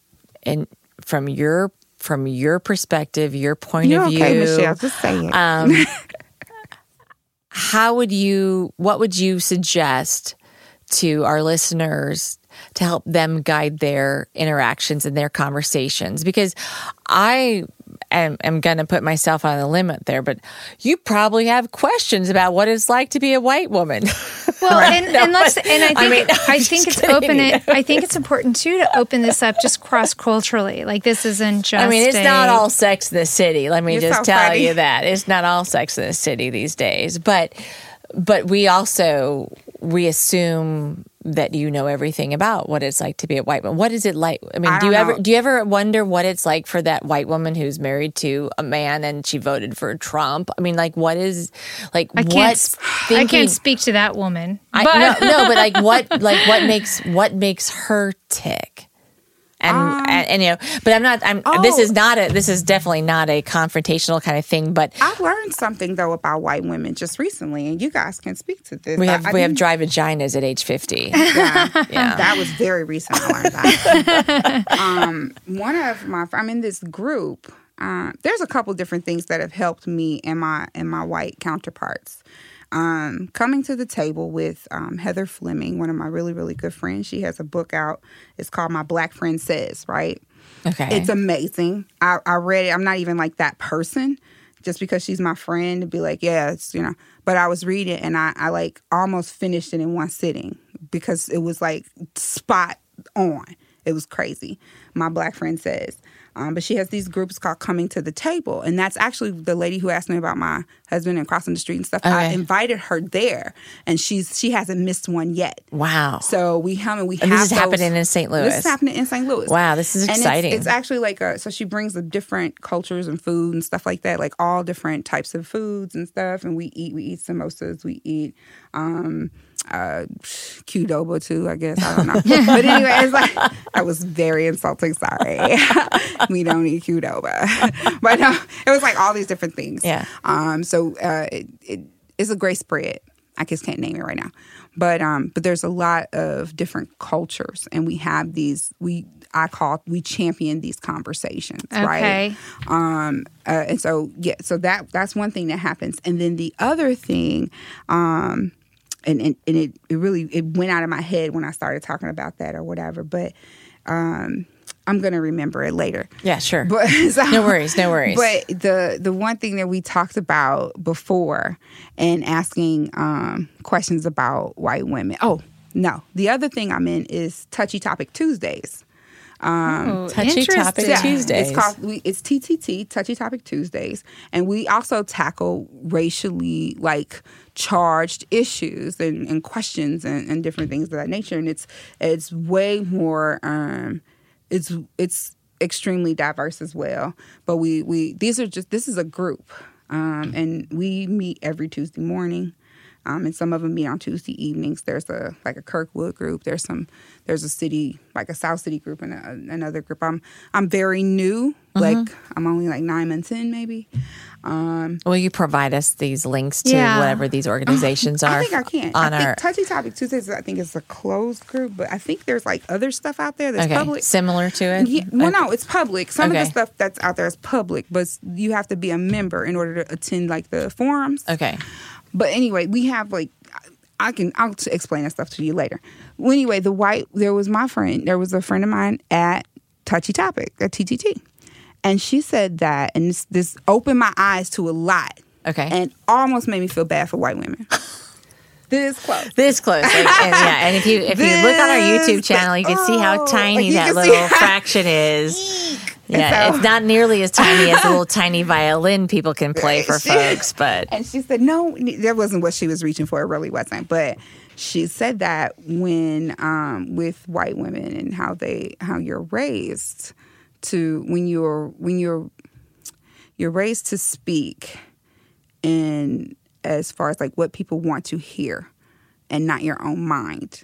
in from your from your perspective, your point You're of view, okay, Michelle. Just say it. um, how would you what would you suggest to our listeners to help them guide their interactions and their conversations because I am, am going to put myself on the limit there, but you probably have questions about what it's like to be a white woman. Well, and, and let's and I think I mean, I think it's open it. I think it's important too to open this up just cross culturally. Like this isn't just. I mean, it's not all sex in the city. Let me just so tell funny. you that it's not all sex in the city these days. But but we also we assume that you know everything about what it's like to be a white woman. What is it like? I mean, I do you don't ever do you ever wonder what it's like for that white woman who's married to a man and she voted for Trump? I mean, like what is like I can't. sp- I can't speak to that woman. I, but no, no, but like what, like what makes what makes her tick, and, and and you know, but I'm not. I'm. This oh. is not a. This is definitely not a confrontational kind of thing. But I've learned something though about white women just recently, and you guys can speak to this. we have I we have dry vaginas at age fifty. Yeah, Yeah. that was very recent. I learned that. um, one of my, I'm in this group. Uh, there's a couple different things that have helped me and my and my white counterparts. Um, coming to the table with um, Heather Fleming, one of my really really good friends. She has a book out. It's called My Black Friend Says. Right. Okay, It's amazing. I, I read it. I'm not even like that person just because she's my friend to be like, yeah, it's, you know. But I was reading and I, I like almost finished it in one sitting because it was like spot on. It was crazy. My black friend says. Um, but she has these groups called Coming to the Table. And that's actually the lady who asked me about my husband and crossing the street and stuff. I invited her there and she's she hasn't missed one yet. wow. So we come and we And have this is those- happening in St. Louis. This is happening in St. Louis. Wow, this is And it's- exciting. It's, actually like a so she brings the different cultures and food and stuff like that, like all different types of foods and stuff. And we eat we eat samosas, we eat um uh Qdoba too, I guess. I don't know. but anyway, it's like I was very insulting, sorry. we don't eat Qdoba. but no, it was like all these different things. Yeah. Um so uh it, it it's a great spread. I just can't name it right now. But um but there's a lot of different cultures and we have these we I call we champion these conversations, right? Okay. Um uh, and so yeah, so that that's one thing that happens. And then the other thing um and, and, and it, it really it went out of my head when I started talking about that or whatever, but um I'm gonna remember it later. yeah, sure. But so- no worries, no worries. but the the one thing that we talked about before and asking um, questions about white women. Oh no, the other thing I'm in is touchy topic Tuesdays. Oh, Touchy topic interesting. Tuesdays. It's called we, it's TTT Touchy Topic Tuesdays, and we also tackle racially like charged issues and, and questions and, and different things of that nature. And it's it's way more. Um, it's it's extremely diverse as well. But we we these are just this is a group, um, and we meet every Tuesday morning. Um, and some of them meet on Tuesday evenings. There's a like a Kirkwood group. There's some. There's a city like a South City group and a, another group. I'm I'm very new. Like I'm only like nine months in, maybe. Um, Will you provide us these links to Yeah. whatever these organizations are I think I can. on I think our Touchy Topic Tuesdays. I think it's a closed group, but I think there's like other stuff out there that's okay public. similar to it? Yeah, well, no, it's public. Some of the stuff that's out there is public, but you have to be a member in order to attend like the forums. Okay. But anyway, we have like I can I'll explain that stuff to you later. Well, anyway, the white there was my friend. There was a friend of mine at Touchy Topic at TTT, and she said that, and this, this opened my eyes to a lot. Okay. and almost made me feel bad for white women. this close. This close, like, and yeah. And if you if you look on our YouTube channel, you can see how oh, tiny that little fraction is. Yeah, so- it's not nearly as tiny as a little tiny violin people can play for She- folks, but And she said, no, that wasn't what she was reaching for. It really wasn't. But she said that when um, with white women and how they how you're raised to when you're when you're you're raised to speak and as far as like what people want to hear and not your own mind.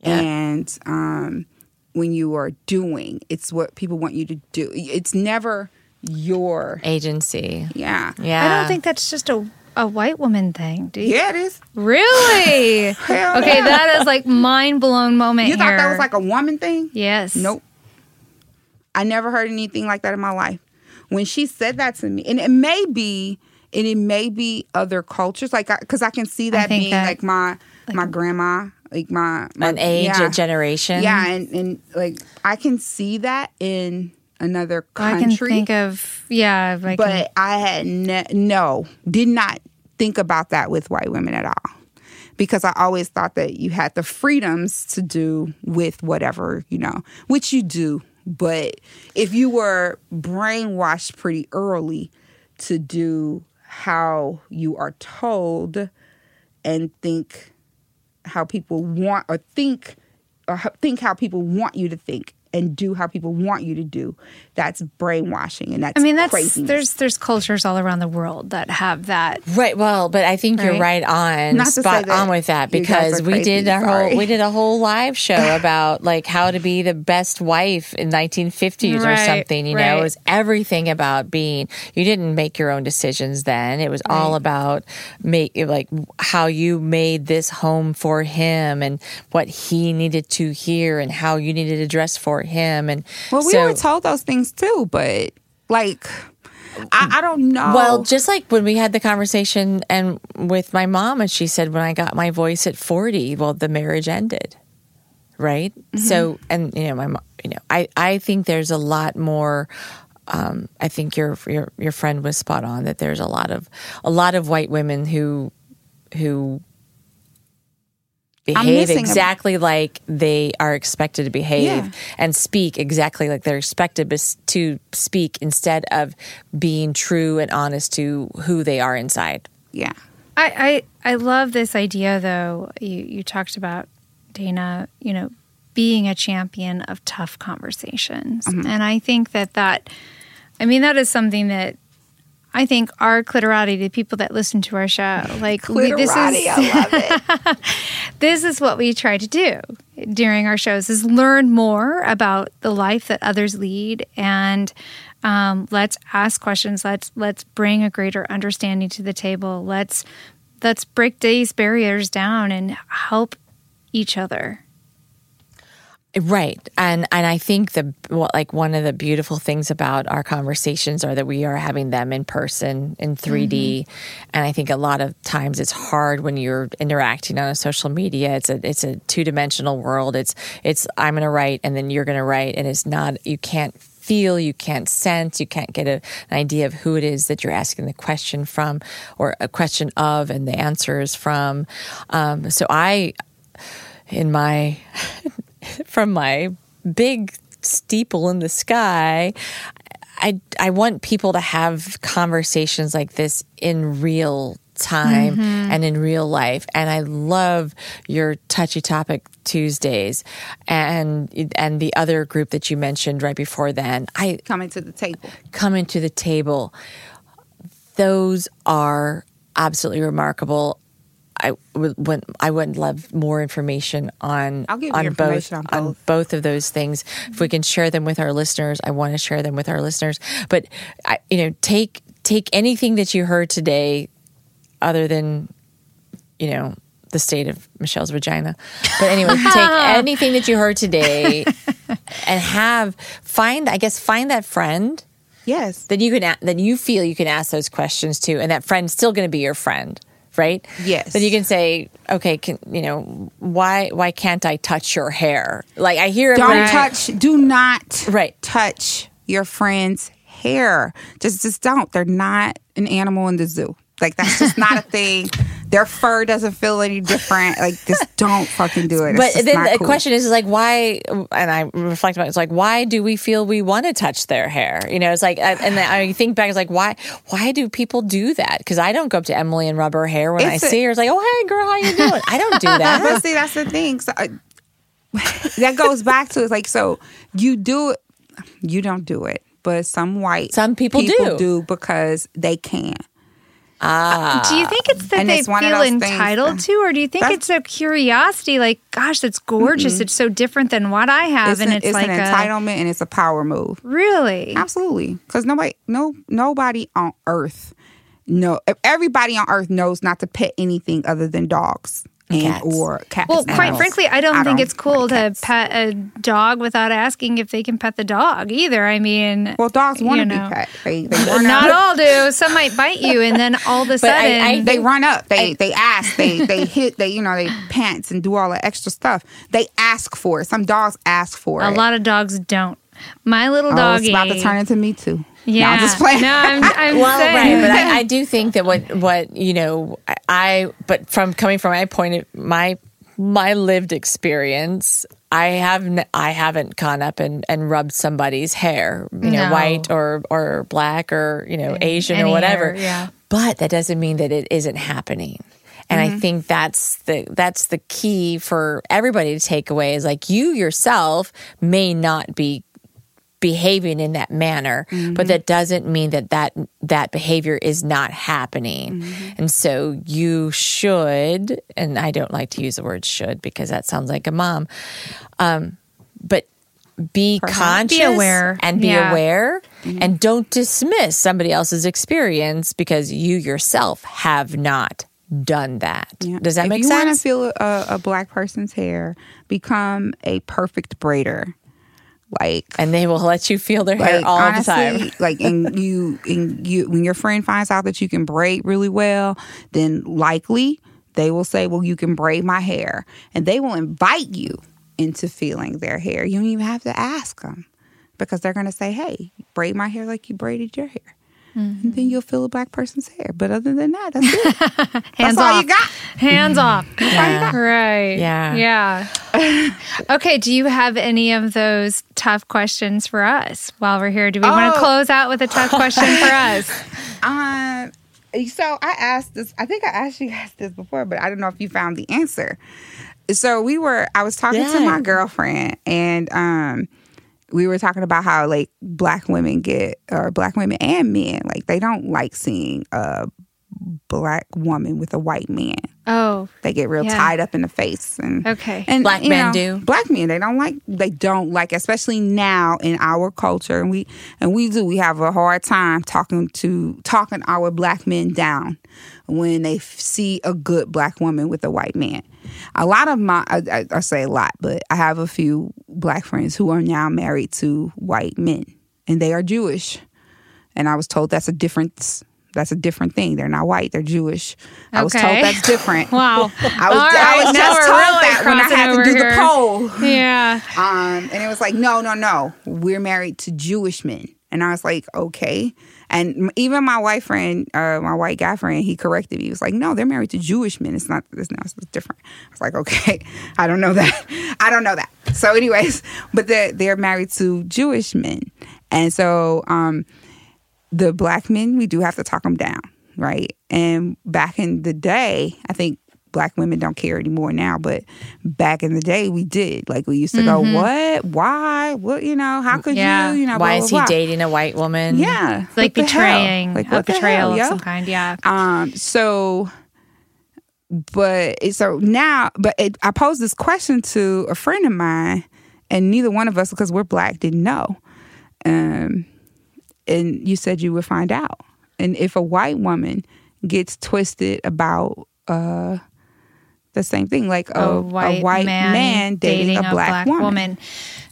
Yeah. And um, when you are doing, it's what people want you to do. It's never your agency. yeah. Yeah, I don't think that's just a a white woman thing. Do you? Yeah, it is. Really? Hell okay, yeah. that is like mind blown moment You thought that was like a woman thing? yes. Nope. I never heard anything like that in my life. When she said that to me, and it may be, and it may be other cultures, like because I, can see that being that- like my my grandma like my, my An age, yeah. a generation. Yeah, and, and like I can see that in another I country. can think of yeah, I can- but I had ne- no, did not think about that with white women at all. Because I always thought that you had the freedoms to do with whatever, you know, which you do. But if you were brainwashed pretty early to do how you are told and think how people want or think or think how people want you to think and do how people want you to do that's brainwashing and that's I mean that's craziness. there's there's cultures all around the world that have that. Right. Well, but I think you're Right. right on Not spot on with that because we crazy, did our sorry. whole we did a whole live show about like how to be the best wife in 1950s or something. You know, it was everything about being. You didn't make your own decisions then. It was all about make like how you made this home for him and what he needed to hear and how you needed to dress for him and Well, we so, were told those things too, but like, I, I don't know. Well, just like when we had the conversation and with my mom, and she said, when I got my voice at 40, well, the marriage ended. Right. So, and, you know, my mom, you know, I, I think there's a lot more. Um, I think your, your, your friend was spot on that there's a lot of, a lot of white women who, who behave missing a- exactly like they are expected to behave Yeah. and speak exactly like they're expected to speak instead of being true and honest to who they are inside. yeah, I, I I love this idea though. You you talked about Dana, you know, being a champion of tough conversations. Mm-hmm. And I think that that I mean that is something that I think our clitorati, the people that listen to our show, like we, this is I love it. this is what we try to do during our shows is learn more about the life that others lead and um, let's ask questions. Let's let's bring a greater understanding to the table. Let's let's break these barriers down and help each other Right. And and I think the what like one of the beautiful things about our conversations are that we are having them in person in 3D. And I think a lot of times it's hard when you're interacting on a social media. It's a it's a two-dimensional world. It's it's I'm going to write and then you're going to write and it's not you can't feel, you can't sense, you can't get a, an idea of who it is that you're asking the question from or a question of and the answer is from. Um, so I in my from my big steeple in the sky i i want people to have conversations like this in real time mm-hmm. and in real life and i love your touchy topic tuesdays and and the other group that you mentioned right before then i Coming to the table. coming to the table. Those are absolutely remarkable. I would want, I would love more information on I'll give on information both on both. both of those things. If we can share them with our listeners, I want to share them with our listeners. But I, you know, take take anything that you heard today, other than you know the state of Michelle's vagina. But anyway, take anything that you heard today and have find I guess find that friend Yes. Then you can a- that you feel you can ask those questions to, and that friend's still going to be your friend, right? Yes. That you can say, okay, can you know why why can't I touch your hair? Like I hear Don't touch. Do not Right. touch your friend's hair. Just just don't. They're not an animal in the zoo. Like that's just not a thing. Their fur doesn't feel any different. Like just don't fucking do it. It's But then the cool. question is, is like why? And I reflect about it, it's like why do we feel we want to touch their hair? You know, it's like, and then I think back, it's like why? Why do people do that? Because I don't go up to Emily and rub her hair when It's I a- see her. It's like, oh hey girl, how you doing? I don't do that. but see, that's the thing. So, that goes back to it's like so you do it. You don't do it, but some white Some people do. do because they can. Ah. do you think it's that And they it's feel those things entitled to or do you think That's- it's a curiosity like gosh that's gorgeous it's so different than what i have It's, and an, it's, it's like an a, entitlement and it's a power move. really Absolutely, because nobody, no, nobody on earth, no, everybody on earth knows not to pet anything other than dogs. And Cats. or cats. Well, quite animals. frankly, I don't I think don't it's cool to cats. pet a dog without asking if they can pet the dog either. I mean, Well, dogs want you to be pet. They they run not up. all do. Some might bite you, and then all of a I- sudden, I They run up. They they ask. They they hit. They you know they pants and do all the extra stuff. They ask for it. Some dogs ask for a it. A lot of dogs don't. My little Oh, doggy. it's about to turn into me too. Yeah, no, I'm just playing. No, I'm, I'm well, saying. right, but I, I do think that what what you know, I- I but from coming from my point of my my lived experience, I have n- I haven't gone up and, and rubbed somebody's hair, you know, No. white or or black or you know Asian any or whatever. hair, yeah. But that doesn't mean that it isn't happening. And Mm-hmm. I think that's the that's the key for everybody to take away is like you yourself may not be behaving in that manner but mm-hmm. that doesn't mean that that that behavior is not happening mm-hmm. and so you should and i don't like to use the word should because that sounds like a mom um but be conscious Be aware. and be Yeah. aware mm-hmm. and don't dismiss somebody else's experience because you yourself have not done that Yeah. does that if make you want to sense feel a, a black person's hair, become a perfect braider. Like and they will let you feel their hair all honestly, the time like and you and you when your friend finds out that you can braid really well, then likely they will say, "Well, you can braid my hair," and they will invite you into feeling their hair. You don't even have to ask them because they're going to say, "Hey, braid my hair like you braided your hair." Mm-hmm. And then you'll feel a black person's hair. But other than that, that's it. Hands that's all off. you got. Hands off. Yeah. Right. Yeah. Yeah. okay. Do you have any of those tough questions for us while we're here? Do we want to Oh. close out with a tough question for us? Um, so I asked this. I think I asked you guys this before, but I don't know if you found the answer. So we were. I was talking to my girlfriend, and um, we were talking about how like black women get, or black women and men, like they don't like seeing a black woman with a white man. Oh, They get real Yeah. tied up in the face, and Okay. And Black men know, do. Black men, they don't like. They don't like, especially now in our culture, and we and we do. We have a hard time talking to talking our black men down when they f- see a good black woman with a white man. A lot of my, I, I, say a lot, but I have a few black friends who are now married to white men, and they are Jewish. And I was told that's a different. That's a different thing. They're not white. They're Jewish. I was told that's different. wow. I was, All I was just told really that when I had to do here. the poll. Yeah. Um, and it was like, no, no, no, we're married to Jewish men. And I was like, okay. And even my white friend, uh, my white guy friend, he corrected me. He was like, no, they're married to Jewish men. It's not, it's different. I was like, okay, I don't know that. I don't know that. So, anyways, but they're, they're married to Jewish men. And so, um, the black men, we do have to talk them down, right? And back in the day, I think black women don't care anymore now, but back in the day, we did. Like we used to go, what? Why? What? You know? How could Yeah. you? You know? why blah, is blah, he blah. dating a white woman Yeah, Like the hell? betraying, Like a what betrayal hell, of some kind. Yeah. Um, so, but so now, but it, I posed this question to a friend of mine, and neither one of us, because we're black, didn't know. Um, and you said you would find out. And if a white woman gets twisted about uh, the same thing, like a, a white, man, dating, a black, woman.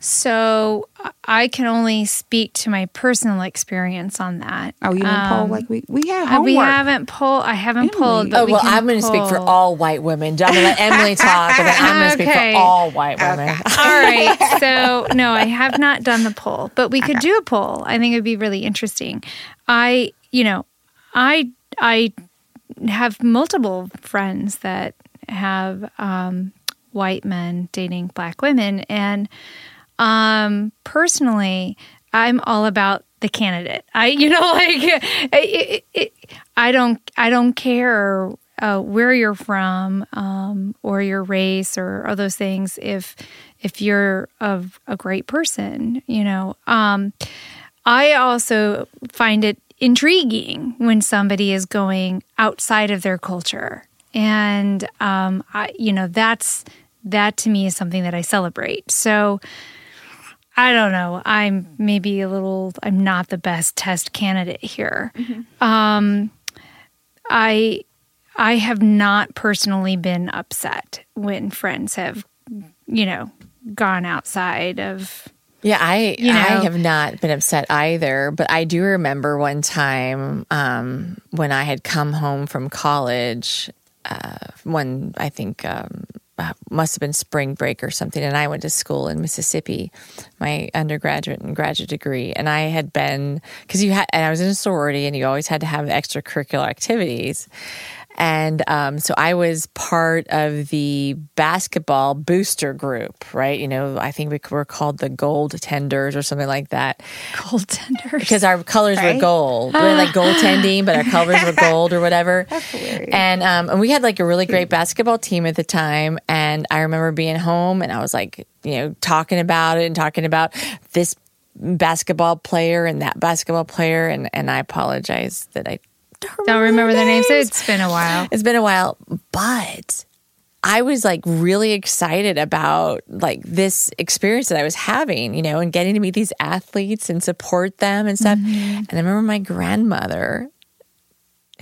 So I can only speak to my personal experience on that. Oh, you didn't poll Um, like we we have uh, homework. we haven't pulled. I haven't Emily. pulled. But Oh we well, can I'm going to speak for all white women. I'm going to let Emily talk, and I'm going to speak for all white women. All right. So no, I have not done the poll, but we could do a poll. I think it would be really interesting. I, you know, I I have multiple friends that have um, white men dating black women, and um, personally, I'm all about the candidate. I, you know, like it, it, I don't, I don't care uh, where you're from um, or your race or, or those things. If if you're of a great person, you know. Um, I also find it intriguing when somebody is going outside of their culture, and um, I, you know, that's that to me is something that I celebrate. So. I don't know. I'm maybe a little. I'm not the best test candidate here. Um, I I have not personally been upset when friends have, you know, gone outside of. Yeah, I You know. I have not been upset either, but I do remember one time um, when I had come home from college. Uh, one I think um, uh, must have been spring break or something, and I went to school in Mississippi, my undergraduate and graduate degree, and I had been because you had and I was in a sorority, and you always had to have extracurricular activities. And um, so I was part of the basketball booster group, right? You know, I think we were called the gold tenders or something like that Goaltenders. because our colors were gold. We were like goaltending, but our colors were gold or whatever. hilarious. And um, and we had like a really great basketball team at the time. And I remember being home and I was like, you know, talking about it and talking about this basketball player and that basketball player. And and I apologize that I don't, Don't remember their names. names. It's been a while. It's been a while, but I was like really excited about like this experience that I was having, you know, and getting to meet these athletes and support them and stuff. And I remember my grandmother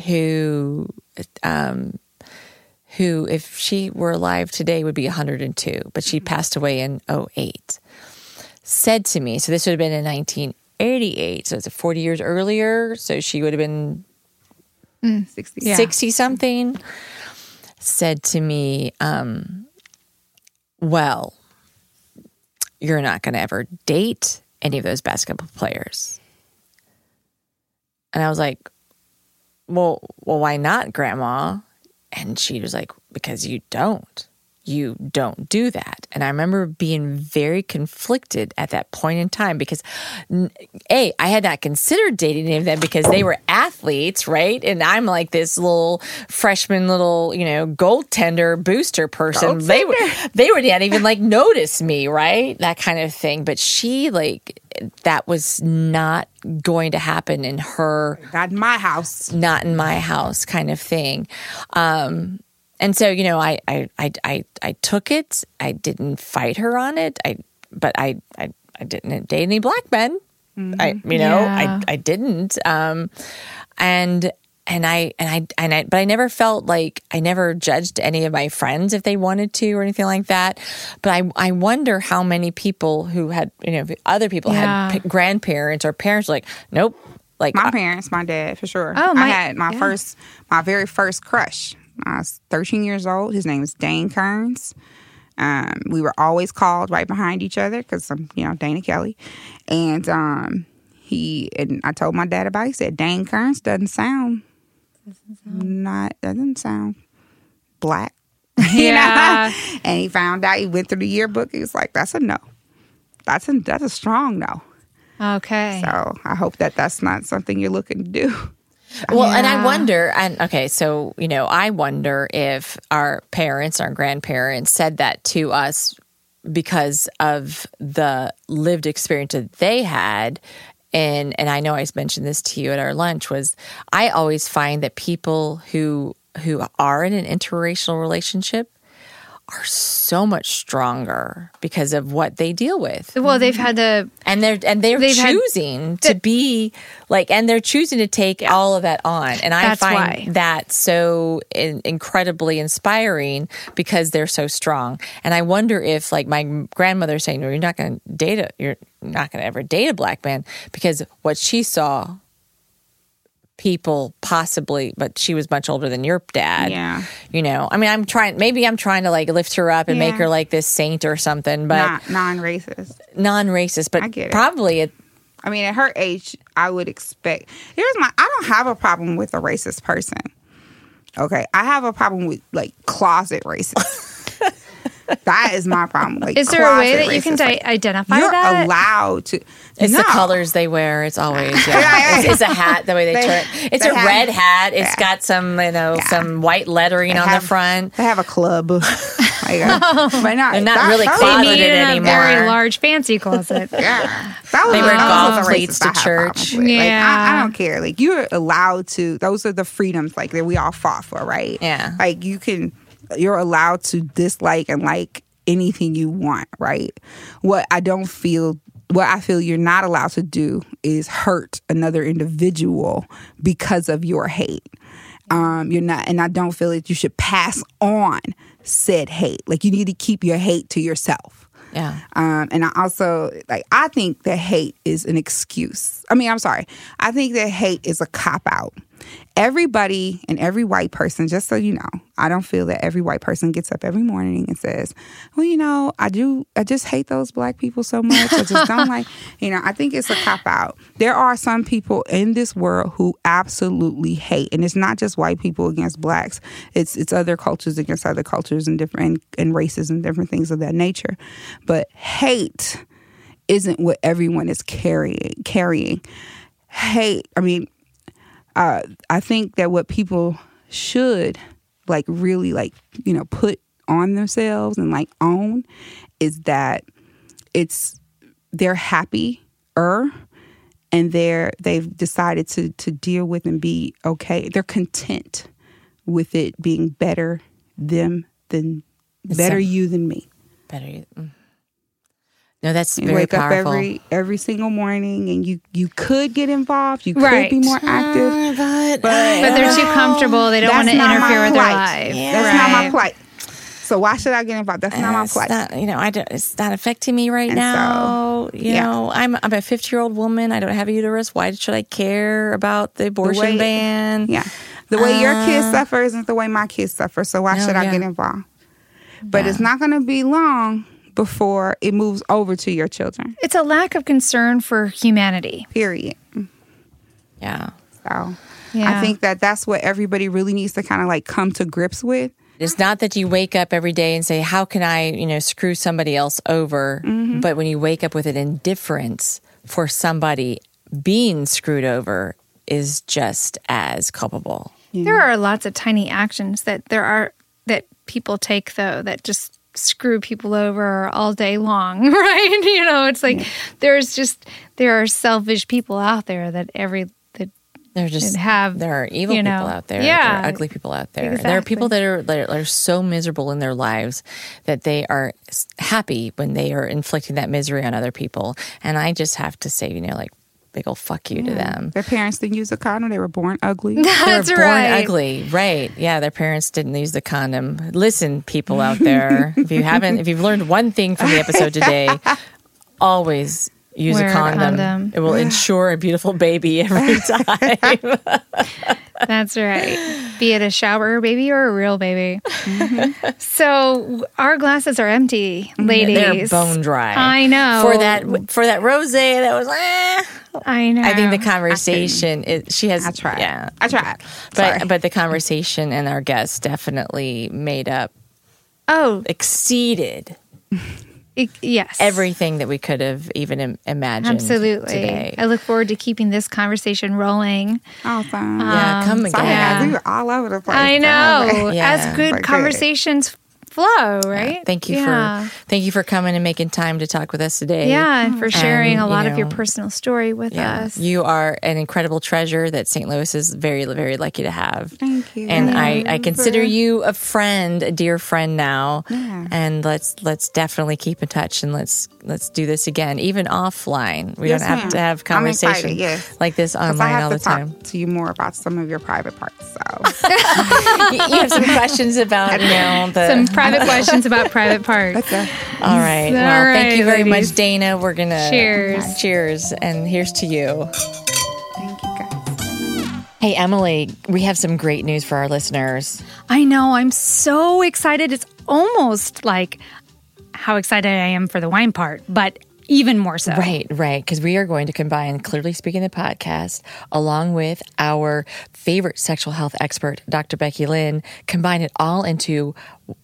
who um who if she were alive today would be 102, but she passed away in 08. Said to me, so this would have been in 1988, so it's 40 years earlier, so she would have been 60. Yeah. 60 something said to me, um, Well, you're not going to ever date any of those basketball players. And I was like, Well, well, why not, Grandma? And she was like, Because you don't. You don't do that. And I remember being very conflicted at that point in time because, A, I had not considered dating any of them because they were athletes, right? And I'm like this little freshman, little, you know, goaltender booster person. They were, they would not even like notice me, right? That kind of thing. But she, like, that was not going to happen in her Not in my house. not in my house kind of thing. Um, and so, you know, I, I, I, I, I took it. I didn't fight her on it. I, but I, I, I didn't date any black men. I, you know, Yeah. I, I didn't. Um, and, and I, and I, and I, but I never felt like I never judged any of my friends if they wanted to or anything like that. But I, I wonder how many people who had, you know, other people Yeah. had p- grandparents or parents were like, nope. Like My parents, my dad, for sure. Oh, my- I had my yeah. first, my very first crush. I was 13 years old. His name was Dane Kearns. Um, we were always called right behind each other because I'm, you know, Dana Kelly. And um, he, and I told my dad about it. He said, Dane Kearns doesn't sound, not, doesn't sound black. You know? And he found out, he went through the yearbook. He was like, that's a no. That's a, that's a strong no. Okay. So I hope that that's not something you're looking to do. Well, and I wonder, and okay, so, you know, I wonder if our parents, our grandparents said that to us because of the lived experience that they had. And, and I know I mentioned this to you at our lunch was I always find that people who, who are in an interracial relationship are so much stronger because of what they deal with well, they've had to. and they're and they're choosing to be like and they're choosing to take all of that on and i That's find why. that so in, incredibly inspiring because they're so strong and i wonder if like my grandmother saying no you're not going to date a you're not going to ever date a black man because what she saw people possibly but she was much older than your dad Yeah. you know i mean i'm trying maybe i'm trying to like lift her up and make her like this saint or something but Not non-racist. non-racist but I get it. probably it, I mean, at her age, I would expect. Here's my. I don't have a problem with a racist person. Okay, I have a problem with like closet racist. That is my problem. Like, Is there a way that you can racist. di- identify You're that? allowed to. It's No. the colors they wear. It's always yeah. Yeah, it's, it's a hat the way they, They- turn it. It's they a have- red hat. It's yeah. got some you know Yeah. some white lettering on have- the front. They have a club. like, uh, but not, They're not that- really that They closeted meet a anymore. very large fancy closet. Yeah, that was They wear that golf was a racist to I church. with. Like, I, I don't care. Like you're allowed to. Those are the freedoms like that we all fought for, right? Yeah. Like you can, you're allowed to dislike and like anything you want, right? What I don't feel what I feel you're not allowed to do is hurt another individual because of your hate. Um, you're not, and I don't feel that you should pass on said hate. Like you need to keep your hate to yourself. Yeah. Um, and I also like I think that hate is an excuse. I mean, I'm sorry. I think that hate is a cop out. Everybody and every white person, just so you know, I don't feel that every white person gets up every morning and says, "Well, you know, I do. I just hate those black people so much. I just don't like." You know, I think it's a cop out. There are some people in this world who absolutely hate, and it's not just white people against blacks. It's it's other cultures against other cultures and different and, races and different things of that nature. But hate isn't what everyone is carrying. Carrying hate. I mean uh, I think that what people should like really like you know put on themselves and like own is that it's they're happy er and they're they've decided to to deal with and be okay they're content with it being better them than better you than me Better. you- mm. No, that's you very wake powerful. up every every single morning and you you could get involved you could Right. be more active Uh, but, But- But they're too comfortable. They don't want to interfere my with their plight. life. That's not my plight. So why should I get involved? That's not my plight. not, you know, I don't, it's not affecting me right And now. you yeah. know, I'm I'm a 50 year old woman. I don't have a uterus. Why should I care about the abortion way- ban? yeah. The way your kids suffer isn't the way my kids suffer. So why Uh, No, should I yeah. get involved? But Yeah. it's not going to be long before it moves over to your children. It's a lack of concern for humanity. Period. Yeah. So Yeah. I think that that's what everybody really needs to kind of like come to grips with. It's not that you wake up every day and say, "How can I, you know, screw somebody else over?" Mm-hmm. But when you wake up with an indifference for somebody being screwed over is just as culpable. There are lots of tiny actions that there are that people take though that just screw people over all day long, right? You know, it's like there's just there are selfish people out there that every that They're just have, there are evil you people out there. yeah. there are ugly people out there. There are people that are that are so miserable in their lives that they are happy when they are inflicting that misery on other people. And I just have to say, you know, like big old fuck you to them. Their parents didn't use a condom. They were born ugly. That's They were born right. ugly, right? Yeah, their parents didn't use the condom. Listen, people out there, if you haven't, if you've learned one thing from the episode today, always use a a condom. condom. It will ensure a beautiful baby every time. That's right. Be it a shower baby or a real baby. So our glasses are empty, ladies. They're bone dry. I know. for that for that rose that was. Eh. I know. I think the conversation. It, she has. I tried. Yeah, I tried. but Sorry. but the conversation and our guests definitely made up, oh exceeded it- yes, everything that we could have even im- imagined. absolutely. Today. I look forward to keeping this conversation rolling. awesome. yeah, come um, again. Sorry, Yeah. We were all over the place. I know. Yeah. As good Like, conversations flow, right? Thank you yeah. for thank you for coming and making time to talk with us today. yeah, and for sharing And, a you lot of your personal story with Yeah. us. You are an incredible treasure that St. Louis is very, very lucky to have. Thank you. And I, I consider you a friend, a dear friend now. Yeah. And let's let's definitely keep in touch and let's let's do this again, even offline. We Yes, don't have ma'am. to have I'm conversation yes. like this online all to the talk time. to you more about some of your private parts. So you, you have some questions about you know the Some private questions about private parts. okay. all right. All well, thank you very ladies. much, Dana. We're gonna Cheers. cheers, and here's to you. Thank you, guys. Hey, Emily, we have some great news for our listeners. I know. I'm so excited. It's almost like how excited I am for the wine part, but even more so. Right, right. Because we are going to combine Clearly Speaking the podcast along with our favorite sexual health expert, Dr. Becky Lynn, combine it all into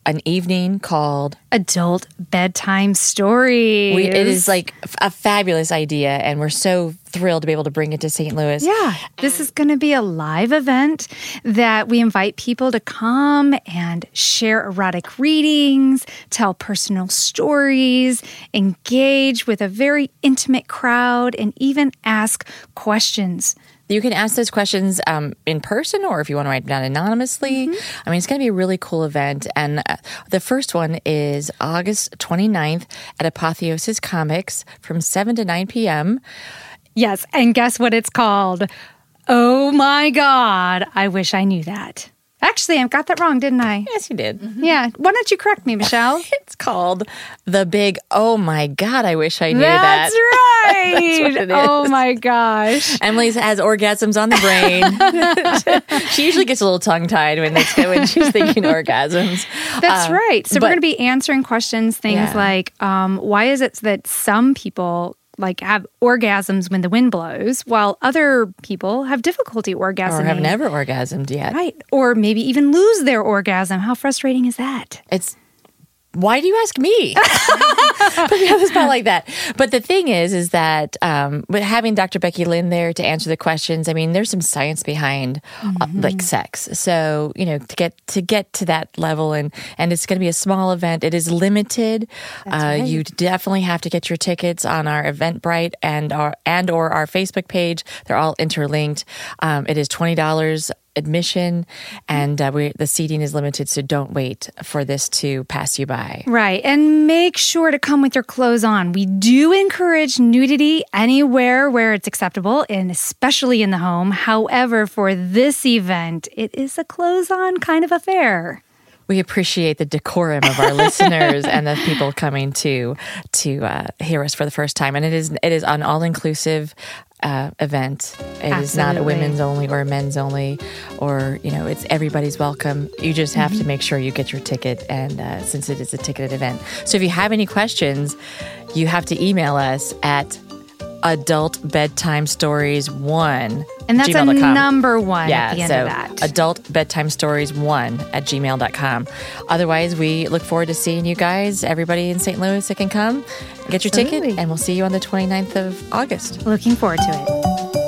an evening called. Adult bedtime stories. We, it is like a fabulous idea, and we're so thrilled to be able to bring it to St. Louis. Yeah, this is going to be a live event that we invite people to come and share erotic readings, tell personal stories, engage with a very intimate crowd, and even ask questions you can ask those questions um, in person or if you want to write them down anonymously. I mean, it's going to be a really cool event. And uh, the first one is August 29th at Apotheosis Comics from 7 to 9 p.m. Yes, and guess what it's called? Oh my God, I wish I knew that. Actually, I got that wrong, didn't I? Yes, you did. Yeah. Why don't you correct me, Michelle? It's called The Big Oh My God, I Wish I Knew that. That's That. right. what it Oh my gosh. Emily has orgasms on the brain. she usually gets a little tongue tied when, it's, when she's thinking orgasms. That's Um, right. So but- we're going to be answering questions, things Yeah. like um, why is it that some people like have orgasms when the wind blows, while other people have difficulty orgasming? Or have never orgasmed yet. Right. Or maybe even lose their orgasm. How frustrating is that? It's why do you ask me? Put me on the spot like that. But the thing is, is that um, with having Dr. Becky Lynn there to answer the questions, I mean, there's some science behind uh, like sex. So you know, to get to get to that level, and and it's going to be a small event. It is limited. Uh, You definitely have to get your tickets on our Eventbrite and our and or our Facebook page. They're all interlinked. Um, it is twenty dollars admission, and uh, we, the seating is limited, so don't wait for this to pass you by. Right. And make sure to come with your clothes on. We do encourage nudity anywhere where it's acceptable, and especially in the home. However, for this event, it is a clothes on kind of affair. We appreciate the decorum of our listeners and the people coming to to uh, hear us for the first time, and it is it is an all inclusive. Uh, event. It is not a women's only or a men's only, or you know, it's everybody's welcome. You just have Mm-hmm. to make sure you get your ticket, and uh, since it is a ticketed event, so if you have any questions, you have to email us at adult bedtime stories one And that's a number one Yeah, at the end so of that. adult bedtime stories one at gmail.com. Otherwise, we look forward to seeing you guys, everybody in St. Louis that can come, get your ticket, and we'll see you on the 29th of August. Looking forward to it.